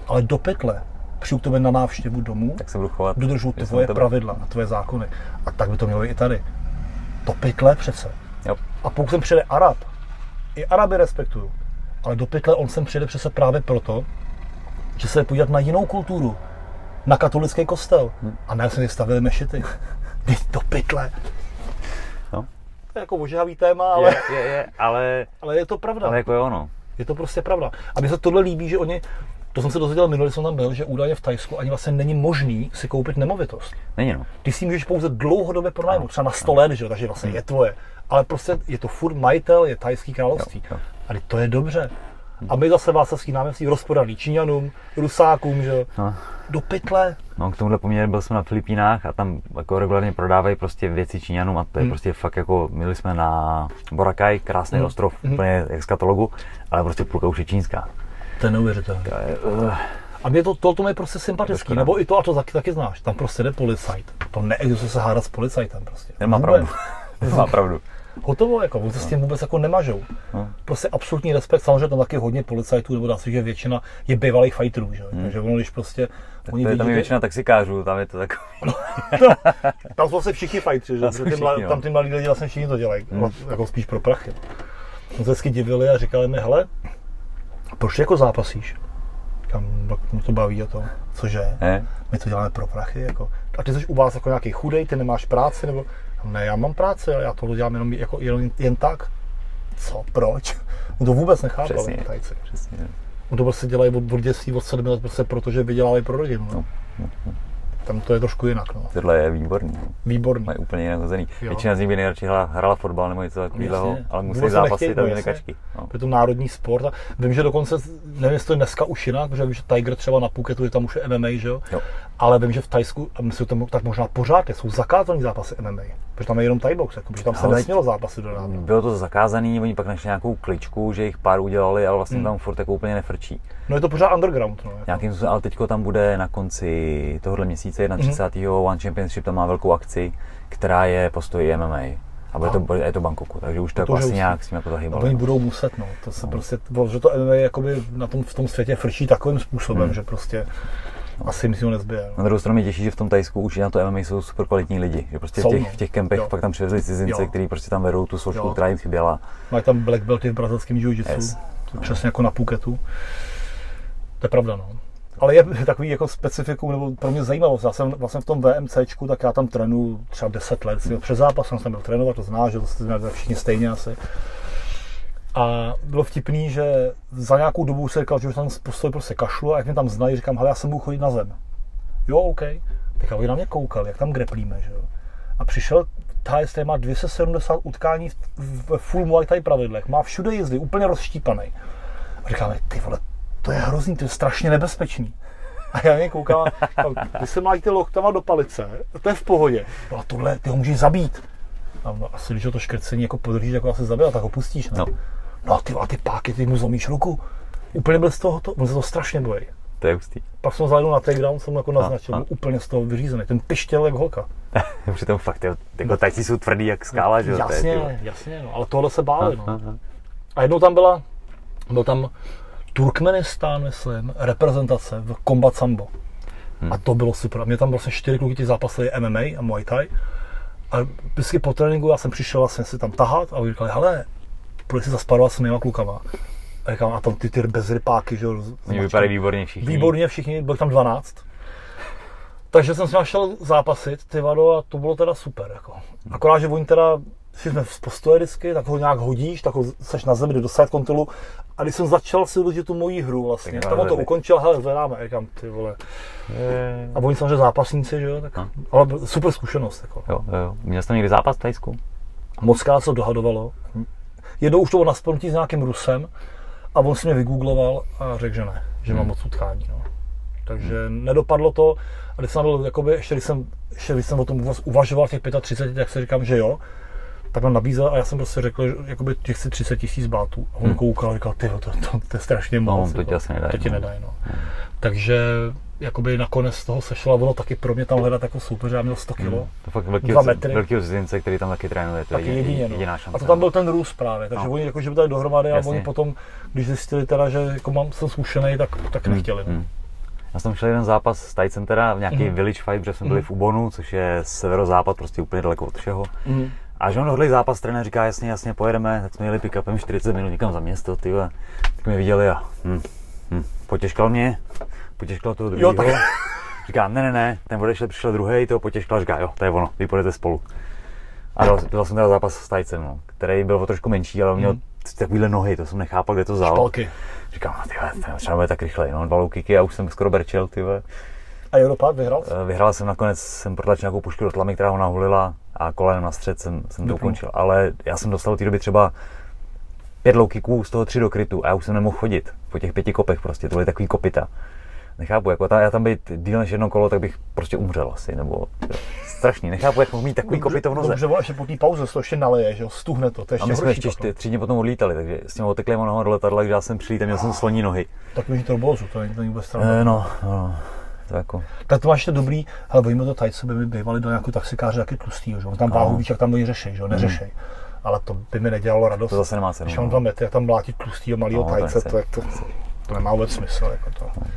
Ale do pytle přijdu k tobě na návštěvu domů, Tak se budu chovat. dodržu tvoje pravidla a tvoje zákony. A tak by to mělo i tady. Do pytle přece. Jo. A pokud sem přijde Arab, i Araby respektuju, ale do pytle on sem přijde přece právě proto, že se podívat na jinou kulturu, na katolický kostel. Hm. A ne se stavili mešity. Vždyť do pytle. No. To je jako ožehavý téma, ale, Je, je, je, ale, ale je to pravda. ale jako je ono. Je to prostě pravda. A mně se tohle líbí, že oni, to jsem se dozvěděl minulý, jsem tam byl, že údajně v Tajsku ani vlastně není možný si koupit nemovitost. Není no. Ty si můžeš pouze dlouhodobě pronajmout, třeba na 100 let, že jo, takže vlastně je tvoje. Ale prostě je to furt majitel, je tajský království. Jo, jo. A to je dobře. A my zase Václavský náměstí rozpodaný Číňanům, Rusákům, že jo, no. do pytle. No, k tomuhle poměr byl jsem na Filipínách a tam jako regulárně prodávají prostě věci Číňanům a to je Hmm. prostě fakt jako, měli jsme na Boracay, krásný Hmm. ostrov, Hmm. úplně jak z katalogu, ale prostě půlka už je čínská. To je neuvěřitelné. Uh, A mě to, to, to je prostě sympatický, nebo i to, a to taky, taky znáš, tam prostě jde policajt. To neexistuje se hádat s policajtem prostě. Nemá Vůbec. pravdu. Nemá pravdu. Hotovo, jako, oni se s tím vůbec jako nemažou. No. Prostě absolutní respekt, samozřejmě tam taky hodně policajtů, nebo dá se, že většina je bývalých fighterů, že? Hmm. takže ono, když prostě oni To je tam je vidí, většina taxikářů, tam je to tak. tam jsou vlastně všichni fightři, že? Tam ty všichni, mla, no. tam ty mladí lidi vlastně všichni to dělají, Hmm. jako spíš pro prachy. No se divili a říkali mi, hele, proč jako zápasíš? Říkám, no, mě to baví o to, cože? Ne? My to děláme pro prachy, jako. A ty jsi u vás jako nějaký chudej, ty nemáš práci, nebo ne, já mám práci, ale já to dělám jenom jako jen, jen tak. Co, proč? On to vůbec nechápal, Přesně. Tajci. Přesně. On to prostě dělají od, od dětství, od sedmi let, prostě protože vydělávají pro rodinu. No. No, Tam to je trošku jinak, no. Tohle je výborný. Výborný. Mají úplně jinak hozený. Jo. Většina z nich by nejradši hrála, hrála fotbal nebo něco takového, ale musí zápasit a no, kačky. No. Je to národní sport a vím, že dokonce, nevím, jestli to je dneska už jinak, protože vím, že Tiger třeba na Phuketu je tam už je MMA, že jo? Jo. Ale vím, že v Tajsku, a myslím, to tak možná pořád jsou zakázané zápasy MMA, protože tam je jenom Thai box, jako, protože tam se Ale- nesmělo zápasy do. Bylo to zakázaný, oni pak našli nějakou kličku, že jich pár udělali, ale vlastně Hmm. tam furt jako úplně nefrčí. No je to pořád underground, no. Jako. Nějakým způsobem, ale teďko tam bude na konci tohohle měsíce, 31. One Championship, tam má velkou akci, která je postoj MMA. A bude to, je to Bangkoku, takže už to, To jako nějak s tím jako No, zahýbali. oni no. budou muset, no. To se prostě, že to MMA jakoby na tom, v tom světě frčí takovým způsobem, Hmm. že prostě asi mi si ho nezbyje. Na No. druhou stranu mě těší, že v tom Tajsku už na to MMA jsou super kvalitní lidi. Že prostě Jsou, v těch, no. v těch kempech Jo. pak tam přivezli cizince, kteří prostě tam vedou tu složku, která jim chyběla. Mají tam black belty v brazilském jiu-jitsu, Yes. přesně jako na Phuketu. To je pravda, no. Ale je takový jako specifikum, nebo pro mě zajímavost. Já jsem vlastně v tom VMCčku, tak já tam trénu třeba 10 let. Před zápasem jsem byl trénovat, to znáš, že to jsme všichni stejně asi. A bylo vtipný, že za nějakou dobu se říkal, že už tam postoji prostě kašlu a jak mě tam znají, říkám, hele, já jsem budu chodit na zem. Jo, OK. Tak oni na mě koukali, jak tam greplíme, že jo. A přišel který má 270 utkání v full Muay Thai pravidlech, má všude jízdy, úplně rozštípaný. A říkáme, ty vole, to je hrozný, to je strašně nebezpečný. A já mě koukám, ty se ty loktama do palice, to je v pohodě. No a tohle, ty ho můžeš zabít. A no, asi když ho to škrcení jako podržíš, jako asi zabil, tak ho pustíš, ne? No. no a ty, a ty páky, ty mu zlomíš ruku. Úplně byl z toho, to, on se to strašně bojí. To je hustý. Pak jsem zajel na takedown, jsem jako naznačil, a, a. úplně z toho vyřízený. Ten pištěl jak holka. Přitom fakt, jo, jako tajci jsou tvrdý jak skála, že jo? Jasně, jasně, no, ale tohle se báli, no. A jednou tam byla, byl tam Turkmenistán, myslím, reprezentace v Combat Sambo. Hmm. A to bylo super. A mě tam vlastně čtyři kluky ti zápasili MMA a Muay Thai. A vždycky po tréninku já jsem přišel vlastně si tam tahat a oni říkali, hele, půjde si zasparovat s mýma klukama. A říkám, a tam ty, ty bezrypáky, že jo. Vypadají výborně všichni. Výborně všichni, byl tam 12. Takže jsem s nimi šel zápasit, ty vado, a to bylo teda super. Jako. Akorát, že oni teda si jsme z postoje vždycky, tak ho nějak hodíš, tak ho seš na zemi, jde do side kontrolu. A když jsem začal si udržet tu moji hru vlastně, tak tam to ukončil, hele, zvedáme, říkám, ty vole. Je... A oni samozřejmě zápasníci, že jo, tak, no. ale super zkušenost. Jako. Jo, jo. Měl jsi tam někdy zápas v Tajsku? Moc krát se dohadovalo. Jednou už to bylo na s nějakým Rusem a on si mě vygoogloval a řekl, že ne, že hmm. mám moc utkání. No. Takže hmm. nedopadlo to. A když jsem byl, jakoby, ještě když jsem, ještě když jsem o tom uvažoval těch 35, tak si říkám, že jo tak nám nabízel a já jsem prostě řekl, že jakoby těch si 30 tisíc bátů. A on hmm. koukal a říkal, ty to, to, to, to, je strašně no, moc. No, to ti asi nedají. To ti no. nedají, no. Hmm. Takže jakoby nakonec z toho sešlo a ono taky pro mě tam hledat jako super, že já měl 100 kg. Hmm. To fakt velký, dva metry. velký cizince, který tam taky trénuje, to je taky jedině, no. jediná šance. A to tam byl ten růst právě, takže no. oni jako, že by dali dohromady Jasně. a oni potom, když zjistili teda, že jako mám, jsem zkušený, tak, tak hmm. nechtěli. No. Hmm. Já jsem šel jeden zápas s Thai Centera v nějaký mm. Village Fight, protože jsme byli v Ubonu, což je severozápad, prostě úplně daleko od všeho. Mm. A že on hodlý zápas, trenér říká, jasně, jasně, pojedeme, tak jsme jeli pick-upem 40 minut někam za město, ty tak mě viděli a hm, hm, potěžkal mě, potěžkal toho druhého. Tak... Říká, ne, ne, ne, ten odešel, přišel druhý, toho potěžkal, říká, jo, to je ono, vy půjdete spolu. A dal, dal jsem teda zápas s Tajcem, no, který byl o trošku menší, ale měl mm. takovýhle nohy, to jsem nechápal, kde to vzal. Špalky. Říkám, no, ty třeba bude tak rychle, no, dva kiky a už jsem skoro berčel, ty A Europad vyhrál? Eh, vyhrál jsem nakonec, jsem protlačil nějakou pušku do tlamy, která ho nahulila a kolenem na střed jsem, jsem to ukončil. Ale já jsem dostal v té době třeba pět low kicků, z toho tři do krytu a já už jsem nemohl chodit po těch pěti kopech prostě, to byly takový kopita. Nechápu, jako ta, já tam být díl než jedno kolo, tak bych prostě umřel asi, nebo strašný. Nechápu, jak mohl mít takový kopito v noze. Dobře, ještě po té pauze to ještě naleje, že jo, stuhne to, to ještě A my jsme ještě čty, tři dny potom odlítali, takže s tím oteklým nohou do letadla, takže já jsem přilít měl jsem sloní nohy. Tak mi to bylo, to není vůbec eh, no, no, to jako... Tak to máš to dobrý, ale bojíme to tajce, by mi bývali do nějakého taxikáře taky tlustý, že tam váhu víš, jak tam oni řeší, že neřešej. Mm. Ale to by mi nedělalo radost. To zase nemá cenu. Když mám dva metry, jak tam mlátit tlustýho malého no, tajce, to, to, to, to, nemá vůbec smysl. Jako to. No.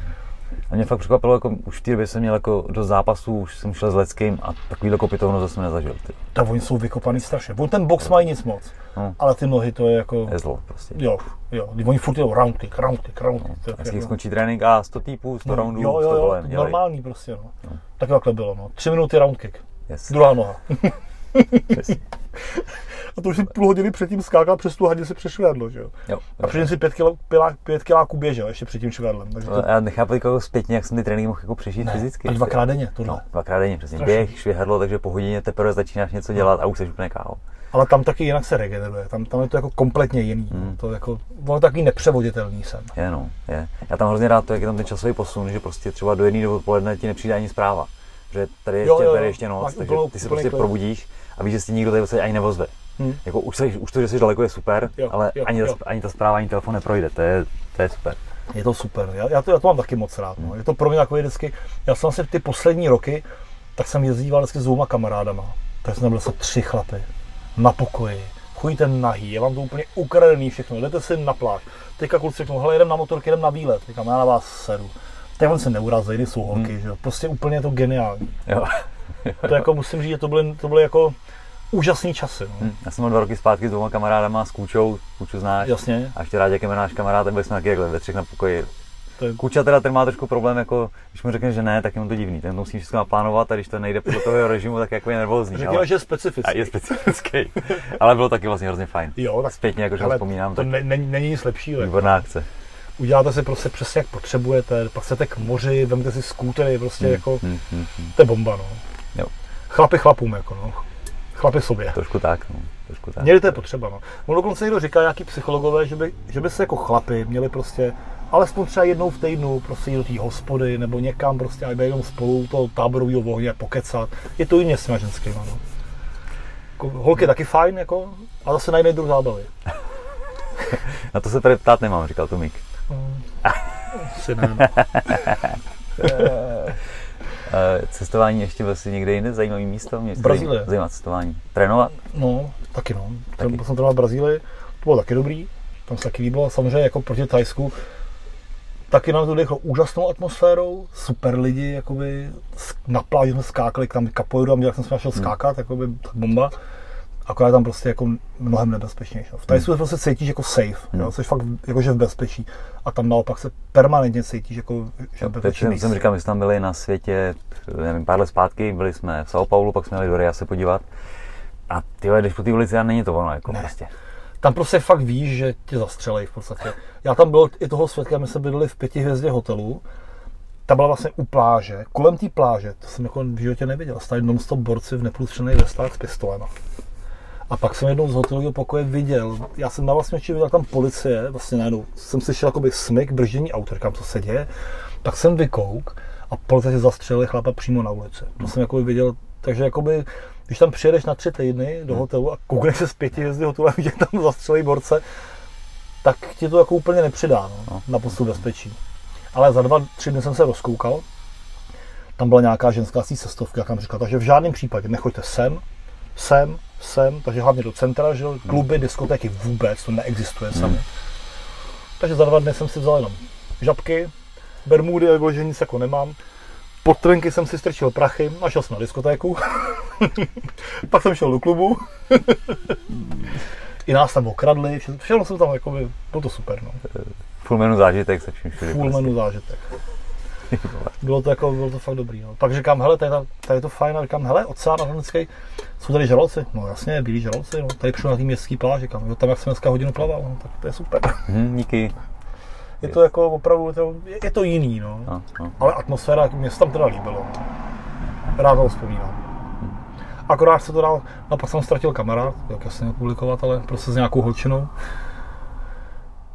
A mě fakt překvapilo, jako už v té době jsem měl jako do zápasů, už jsem šel s Leckým a takový kopitovno jsem nezažil. Ty. Tak oni jsou vykopaný strašně. On ten box mají nic moc, no. ale ty nohy to je jako... Je zlo prostě. Jo, jo. Oni furt jdou round kick, round kick, round kick. No. Vždycky skončí trénink a 100 týpů, 100 no, roundů, jo, jo, 100 kolem. Jo, normální prostě, no. no. Tak takhle bylo, no. Tři minuty round kick. Yes. Druhá noha. a to už si půl hodiny předtím skákal přes tu hadě se přes švadlo, že jo? jo a předtím si pět, kilo, pilá, pět kiláků běžel ještě před tím švadlem. Takže to... Já nechápu jako zpětně, jak jsem ty tréninky mohl jako přežít ne, fyzicky. A dvakrát denně, tohle. No, dvakrát denně, přesně. Strašný. Běh, švihadlo, takže po hodině teprve začínáš něco dělat a už jsi úplně káho. Ale tam taky jinak se regeneruje, tam, tam je to jako kompletně jiný. Hmm. To jako, ono taky nepřevoditelný jsem. Je, no, je. Já tam hrozně rád to, jak je tam ten časový posun, že prostě třeba do jedné do odpoledne ti nepřijde ani zpráva. Že tady ještě, jo, jo, tady ještě noc, takže ty se prostě probudíš a víš, že si nikdo tady ani nevozve. Hmm. Jako už, seš, už to, že jsi daleko, je super, jo, ale jo, ani, jo. Ta, ani ta zpráva, ani telefon neprojde, to je, to je super. Je to super, já, já, to, já to mám taky moc rád. No. Je to pro mě takový vždycky, já jsem asi ty poslední roky, tak jsem jezdíval vždycky s dvouma kamarádama. Tak jsem tam byl tři chlapy na pokoji, chodíte nahý, je vám to úplně ukradený všechno, jdete si na pláž. Teďka kluci řeknou, hele, jdem na motorky, jdem na výlet. Říkám, já na vás sedu. Teď on se neurazí, jsou holky, hmm. že jo. Prostě úplně je to geniální. Jo. to jako musím říct, že to byly, to byly jako úžasný časy. No. Hmm, já jsem byl dva roky zpátky s dvěma kamarádama, s Kůčou, Kůču znáš. Jasně. A ještě rád, jak je náš kamarád, byli jsme taky jakhle ve třech na pokoji. To je, Kuča teda ten má trošku problém, jako, když mu řekne, že ne, tak je mu to divný. Ten musí všechno naplánovat a když to nejde podle toho režimu, tak jako je nervózní. řekněme, že je specifický. a je specifický. ale bylo taky vlastně hrozně fajn. Jo, tak Zpětně, jakože ale vzpomínám, to tak ne, není, není nic lepšího. Jako. výborná akce. Uděláte si prostě přesně jak potřebujete, pak chcete k moři, vemte si skútery, prostě Hmm, jako, hmm, hmm. to je bomba, no. Jo. Chlapy chlapům, jako no. Chlapy sobě. Trošku tak, no. Trošku tak. Někdy to je potřeba, no. On dokonce někdo říká, nějaký psychologové, že by, že by se jako chlapy měli prostě alespoň třeba jednou v týdnu prostě jít do té hospody nebo někam prostě, aby jenom spolu u toho táborového ohně pokecat. Je to jině s těma ženskýma, no. Jako, holky taky fajn, jako, a zase najde druh zábavy. Na to se tady ptát nemám, říkal to Mik. Asi ne, no. Uh, cestování ještě byl si někde jinde, zajímavý místo? Mě Brazílie. Zajímá cestování. Trénovat? No, taky no. Taky. Jsem trénoval v Brazílii, to bylo taky dobrý, tam se taky líbilo. Samozřejmě jako proti Tajsku, taky nám to dechlo úžasnou atmosférou, super lidi, jakoby na pláži jsme skákali, tam kapoeira, jak jsem se našel skákat, jakoby tak bomba. Akorát tam prostě jako mnohem nebezpečnější. no. V Tajsku se prostě cítíš jako safe, jo, jsi fakt jakože v bezpečí. A tam naopak se permanentně cítíš jako, že teď bezpečí jsem, říkal, my jsme tam byli na světě, nevím, pár let zpátky, byli jsme v São Paulo, pak jsme jeli do Ria se podívat. A ty když po té ulici a není to ono, jako Ne. prostě. Tam prostě fakt víš, že tě zastřelej v podstatě. Já tam byl i toho svědka, my jsme bydleli v pěti hvězdě hotelu. Ta byla vlastně u pláže, kolem té pláže, to jsem jako v životě neviděl. Stáli non-stop borci v neprůstřených vestách s pistolema. A pak jsem jednou z hotelového pokoje viděl, já jsem na vlastní oči viděl tam policie, vlastně najednou jsem slyšel jakoby smyk, brždění auta, říkám, co se děje. Tak jsem vykouk a policie zastřelili chlapa přímo na ulici. To jsem jakoby viděl, takže jakoby, když tam přijedeš na tři týdny do hotelu a koukneš se z pěti hvězdy hotelu a tam zastřelí borce, tak ti to jako úplně nepřidá no, No. na postup bezpečí. Ale za dva, tři dny jsem se rozkoukal, tam byla nějaká ženská z cestovky, jak nám říkala, takže v žádném případě nechoďte sem, sem, sem, takže hlavně do centra, že kluby, diskotéky vůbec, to neexistuje sami. Takže za dva dny jsem si vzal jenom žabky, bermudy, nebo že nic jako nemám. Pod trenky jsem si strčil prachy a šel jsem na diskotéku. Pak jsem šel do klubu. I nás tam okradli, vše- všechno jsem tam, jakoby, bylo to super, no. Full menu zážitek se vším všude. Full menu zážitek. Bylo to, jako, bylo to fakt dobrý. No. Pak říkám, hele, tady, ta- tady je to fajn, a říkám, hele, oceán atlantický, jsou tady žraloci? No jasně, bílí žraloci, no. tady přišel na té městský pláž, říkám, jo, tam jak jsem dneska hodinu plaval, no, tak to je super. Hm, díky. Je to jako opravdu, to, je, to jiný, no. No, no. Ale atmosféra, mě se tam teda líbilo. Rád to vzpomínám. Akorát se to dal, no pak jsem ztratil kamarád, jak jasně nepublikovat, ale prostě s nějakou holčinou.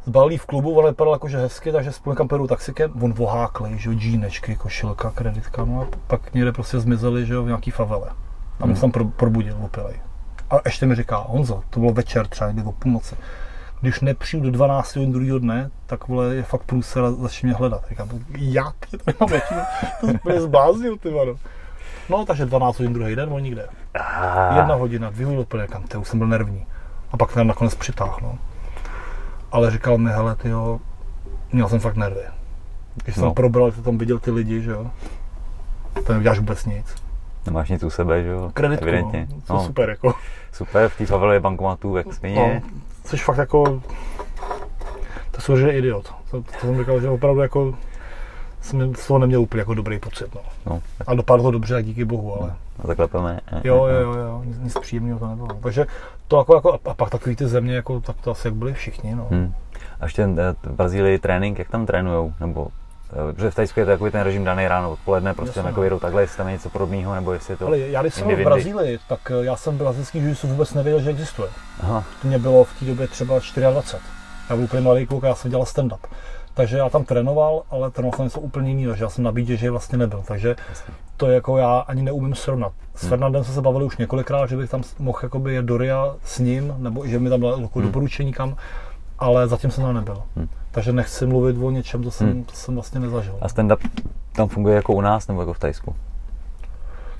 Zbalí v klubu, ale vypadal jakože hezky, takže spolu někam pojedu taxikem, on voháklej, že jo, džínečky, košilka, kreditka, no a pak někde prostě zmizeli, že jo, v nějaký favele. A mě jsem pro, probudil opilej. A ještě mi říká, Honzo, to bylo večer třeba někdy o půlnoci. Když nepřijdu do 12 hodin druhého dne, tak vole, je fakt průser a začne mě hledat. Říkám, jak? Je to mám většinu, to úplně zbláznil, ty vado. No, takže 12 hodin druhý den, on nikde. Ah, Jedna hodina, dvě hodiny kam, ty, už jsem byl nervní. A pak tam nakonec přitáhl, no. Ale říkal mi, hele, ty jo, měl jsem fakt nervy. Když jsem No. probral, jak jsem tam viděl ty lidi, že jo. To neuděláš vůbec nic. Nemáš nic u sebe, že jo? Kreditku, Evidentně. no. To no. super, jako. super, v té favele je bankomatů, jak No, svině. jsi fakt jako, to jsou, že je idiot. To, to, jsem říkal, že opravdu jako, jsem z toho neměl úplně jako dobrý pocit, no. No, A dopadlo to dobře, díky bohu, ale. A takhle peme. Jo, jo, jo, jo, nic, nic příjemného to nebylo. Takže to jako, jako a pak takový ty země, jako, tak to asi jak byli všichni, no. Hmm. A ještě eh, v Brazílii trénink, jak tam trénujou? Nebo, eh, protože v Tajsku je to takový ten režim daný ráno, odpoledne, prostě Jasně, jako no. jedou takhle, jestli tam je něco podobného, nebo jestli je to... Ale já když jsem v. Brazílii, tak eh, já jsem brazilský jiu vůbec nevěděl, že existuje. Aha, To mě bylo v té době třeba 24. Já byl úplně mladý kluk a já jsem dělal stand-up. Takže já tam trénoval, ale trénoval jsem něco úplně jiného, takže já jsem na BJJ vlastně nebyl. Takže to jako já ani neumím srovnat. S Hmm. Fernandem jsme se bavili už několikrát, že bych tam mohl jakoby jet do Ria s ním, nebo že mi tam dal jako doporučení kam, ale zatím jsem tam nebyl. Hmm. Takže nechci mluvit o něčem, to jsem, Hmm. to jsem vlastně nezažil. a stand-up tam funguje jako u nás, nebo jako v Tajsku?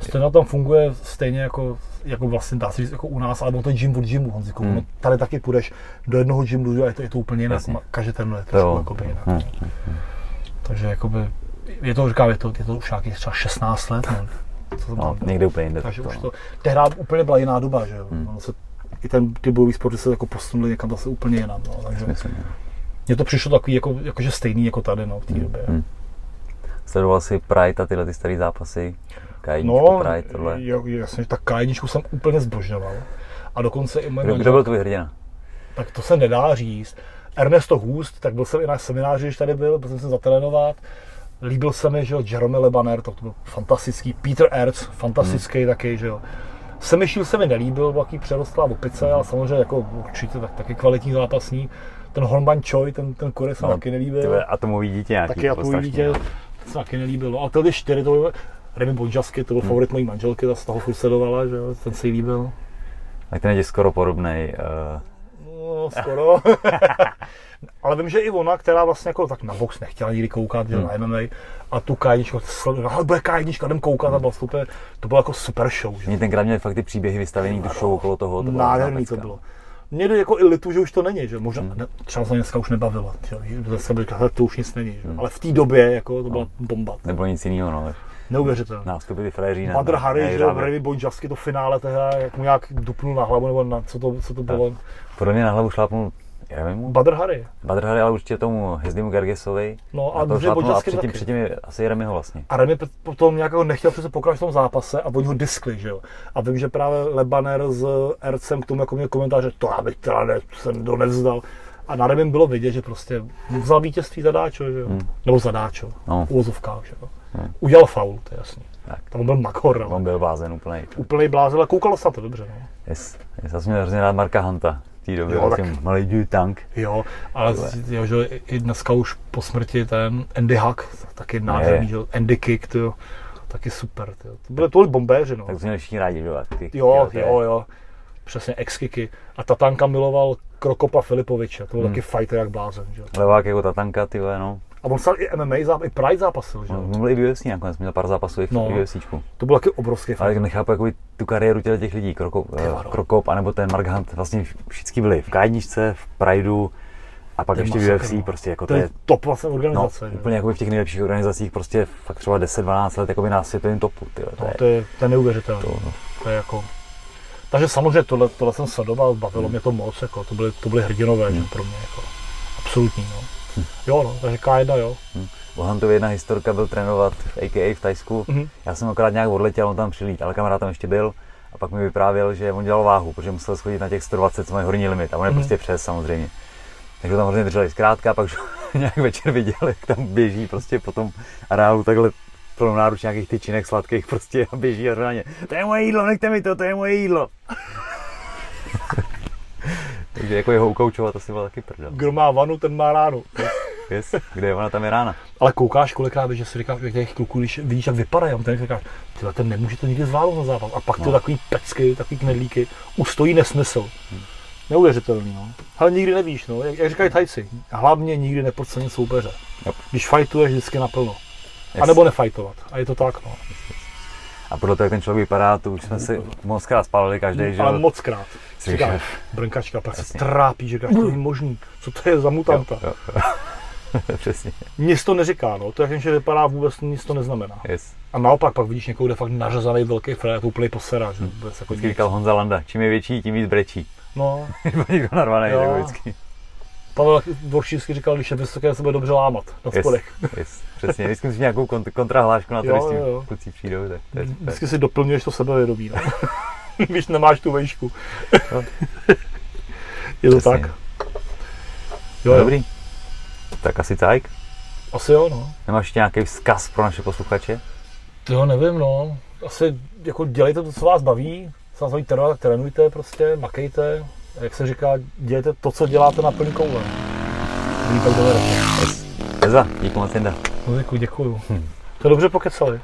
Stand tam funguje stejně jako, jako vlastně dá se říct jako u nás, ale to je gym od gymu, Honziku. Hmm. No, tady taky půjdeš do jednoho gymu a je to, je to úplně jinak. Jasně. Každý trénuje To trošku jo. jakoby jinak. Hmm. Takže jakoby, je to, říkám, je to, je to už nějakých třeba 16 let. No, co No, tam byl. někde úplně jinde. Takže to, už no. to, tehdy úplně byla jiná doba, že jo. Hmm. Ono se, I ten, ty bojový sporty se jako posunuli někam zase úplně jinam. No, takže. Mně to přišlo takový, jako, jakože stejný jako tady, no, v té době. Hmm. Sledoval jsi Pride a tyhle ty staré zápasy? K1, No, Pride, tohle. jo, jasně, tak K1 jsem úplně zbožňoval. A dokonce i moje Kdo, kdo byl tvůj hrdina? tak to se nedá říct. Ernesto Hust, tak byl jsem i na semináři, když tady byl, byl jsem se zatrénovat. Líbil se mi, že jo, Jerome Lebaner, to, to byl fantastický. Peter Erz, fantastický hmm. taky, že jo. Semišil se mi nelíbil, byl takový přerostlá opice, ale samozřejmě jako určitě tak, taky kvalitní zápasník. Ten Hornban Choi, ten, ten Kore se no, taky nelíbil. Tyhle atomový dítě nějaký. Taky atomový dítě, se taky nelíbilo. A tyhle čtyři, to byl Remy Bonžasky, to byl hmm. favorit mojí manželky, ta se toho furt sledovala, že jo, ten se jí líbil. Tak ten je skoro podobný. Uh... No, skoro. ale vím, že i ona, která vlastně jako tak na box nechtěla nikdy koukat, hmm. na MMA, a tu K1, ale bude K1, jdem koukat hmm. a vlastně to, to bylo jako super show. Že? Mě tenkrát měli fakt ty příběhy vystavený, tu show okolo toho. To Nádherný to bylo. Mě jde jako i litu, že už to není, že možná, hmm. ne, třeba se dneska už nebavila, že? zase by to už nic není, že? Hmm. ale v té době jako to byla no. bomba. Nebylo nic jiného, no. Neuvěřitelné. Nástupy ty frajeří. Badr Harry, že Brady Bonjasky to finále tehda, jak mu nějak dupnul na hlavu, nebo na, co to, co to bylo. Podle mě na hlavu šlápnul já nevím. Badr Harry. Badr Harry, ale určitě tomu Hezdimu Gargesovi. No a, dobře, a předtím, předtím je asi Remyho vlastně. A Remy potom nějak nechtěl přece pokračovat v tom zápase a oni ho diskli, že jo. A vím, že právě Lebaner s Ercem k tomu jako měl komentář, že to já bych teda ne, jsem to nevzdal. A na Remym bylo vidět, že prostě vzal vítězství zadáčo, že jo. Hmm. Nebo zadáčo. No. Uvozovkách, že jo. Hmm. Udělal faul, to je jasný. Tak. Tam byl makor. No. On byl blázen úplný. Úplný blázen, ale koukalo se na to dobře. No. Yes. Já jsem měl hrozně rád Marka Hanta té době, jo, tak... malý tank. Jo, ale jo, že i dneska už po smrti ten Andy Huck, taky nádherný, že Andy Kick, tyjo, taky super, tyjo. To byly tohle bombéři, no. Tak to měli všichni rádi, že ty, Jo, jo, jo, přesně ex-kicky. A Tatanka miloval Krokopa Filipoviče, to byl hmm. taky fighter jak blázen, že Levák jako Tatanka, ty no. A on stal i MMA, i Pride zápasil, že jo? No, byl i v UFC nakonec, měl pár zápasů i v no, UFCčku. To byl taky obrovský Ale nechápu jako tu kariéru těch, těch lidí, Krokop, no. Krokop, anebo ten Mark Hunt, vlastně všichni byli v K1, v Prideu, a pak ještě v UFC, no. prostě jako to, to je top vlastně organizace. No, úplně jako v těch nejlepších organizacích, prostě fakt třeba 10-12 let jako na světovém topu. Tyjo, to, no, je, to, je, to je neuvěřitelné. To, no. to je jako... Takže samozřejmě tohle, tohle jsem sledoval, bavilo hmm. mě to moc, jako, to byly, to byly hrdinové hmm. pro mě. Jako, absolutní. No. Hmm. Jo, no, takže K1, jo. Hmm. Bohantovi jedna historka byl trénovat v AKA v Tajsku. Mm-hmm. Já jsem akorát nějak odletěl, on tam přilít, ale kamarád tam ještě byl. A pak mi vyprávěl, že on dělal váhu, protože musel schodit na těch 120, co mají horní limit. A on je mm-hmm. prostě přes samozřejmě. Takže tam hrozně drželi zkrátka, pak nějak večer viděl, jak tam běží prostě po tom areálu takhle plnou náruč nějakých tyčinek sladkých prostě a běží a ně. To je moje jídlo, nechte mi to, to je moje jídlo. Takže jako jeho ukoučovat asi byl taky prdel. Kdo má vanu, ten má ránu. Yes. Kde je ona, tam je rána. Ale koukáš kolikrát, že si říkáš, že těch kluků, když vidíš, jak vypadají, ten říkáš, tyhle, ten nemůže to nikdy zvládnout na zápas. A pak no. ty takový pecky, takový knedlíky, ustojí nesmysl. Hmm. Neuvěřitelný, no. Ale nikdy nevíš, no. Jak, jak říkají tajci, hlavně nikdy nepodcenit soupeře. Yep. Když fajtuješ vždycky naplno. Yes. A nebo nefajtovat. A je to tak, no. A podle toho, jak ten člověk vypadá, to už jsme si moc krát spálili každý, že Ale moc krát. Říkáš, brnkačka, pak se trápí, že to není možný. Co to je za mutanta? Jo, jo, jo. Přesně. Nic to neříká, no. To, jak že vypadá, vůbec nic to neznamená. Yes. A naopak pak vidíš někoho, kde fakt nařezaný velký frér, to úplně posera, že? Hmm. Jako říkal Honza Landa, čím je větší, tím víc brečí. No. někdo narvaný, jako vždycky. Pavel Voršínsky říkal, když je vysoké, se bude dobře lámat na yes, spodech. Yes, přesně, vždycky musíš nějakou kont- kontrahlášku na to, když kluci přijdou. Tak to je vždycky si doplňuješ to sebevědomí, no. když nemáš tu vejšku. No. je to přesně. tak. Jo, jo. Dobrý. Tak asi tak. Asi jo, no. Nemáš nějaký vzkaz pro naše posluchače? To nevím, no. Asi jako dělejte to, co vás baví. Co vás baví trénovat, tak trénujte prostě, makejte. Jak se říká, dělejte to, co děláte na plný koule. Vy pak dovedete. Eza, díky moc, Jinda. No děkuji, děkuji. Hm. To dobře pokecali.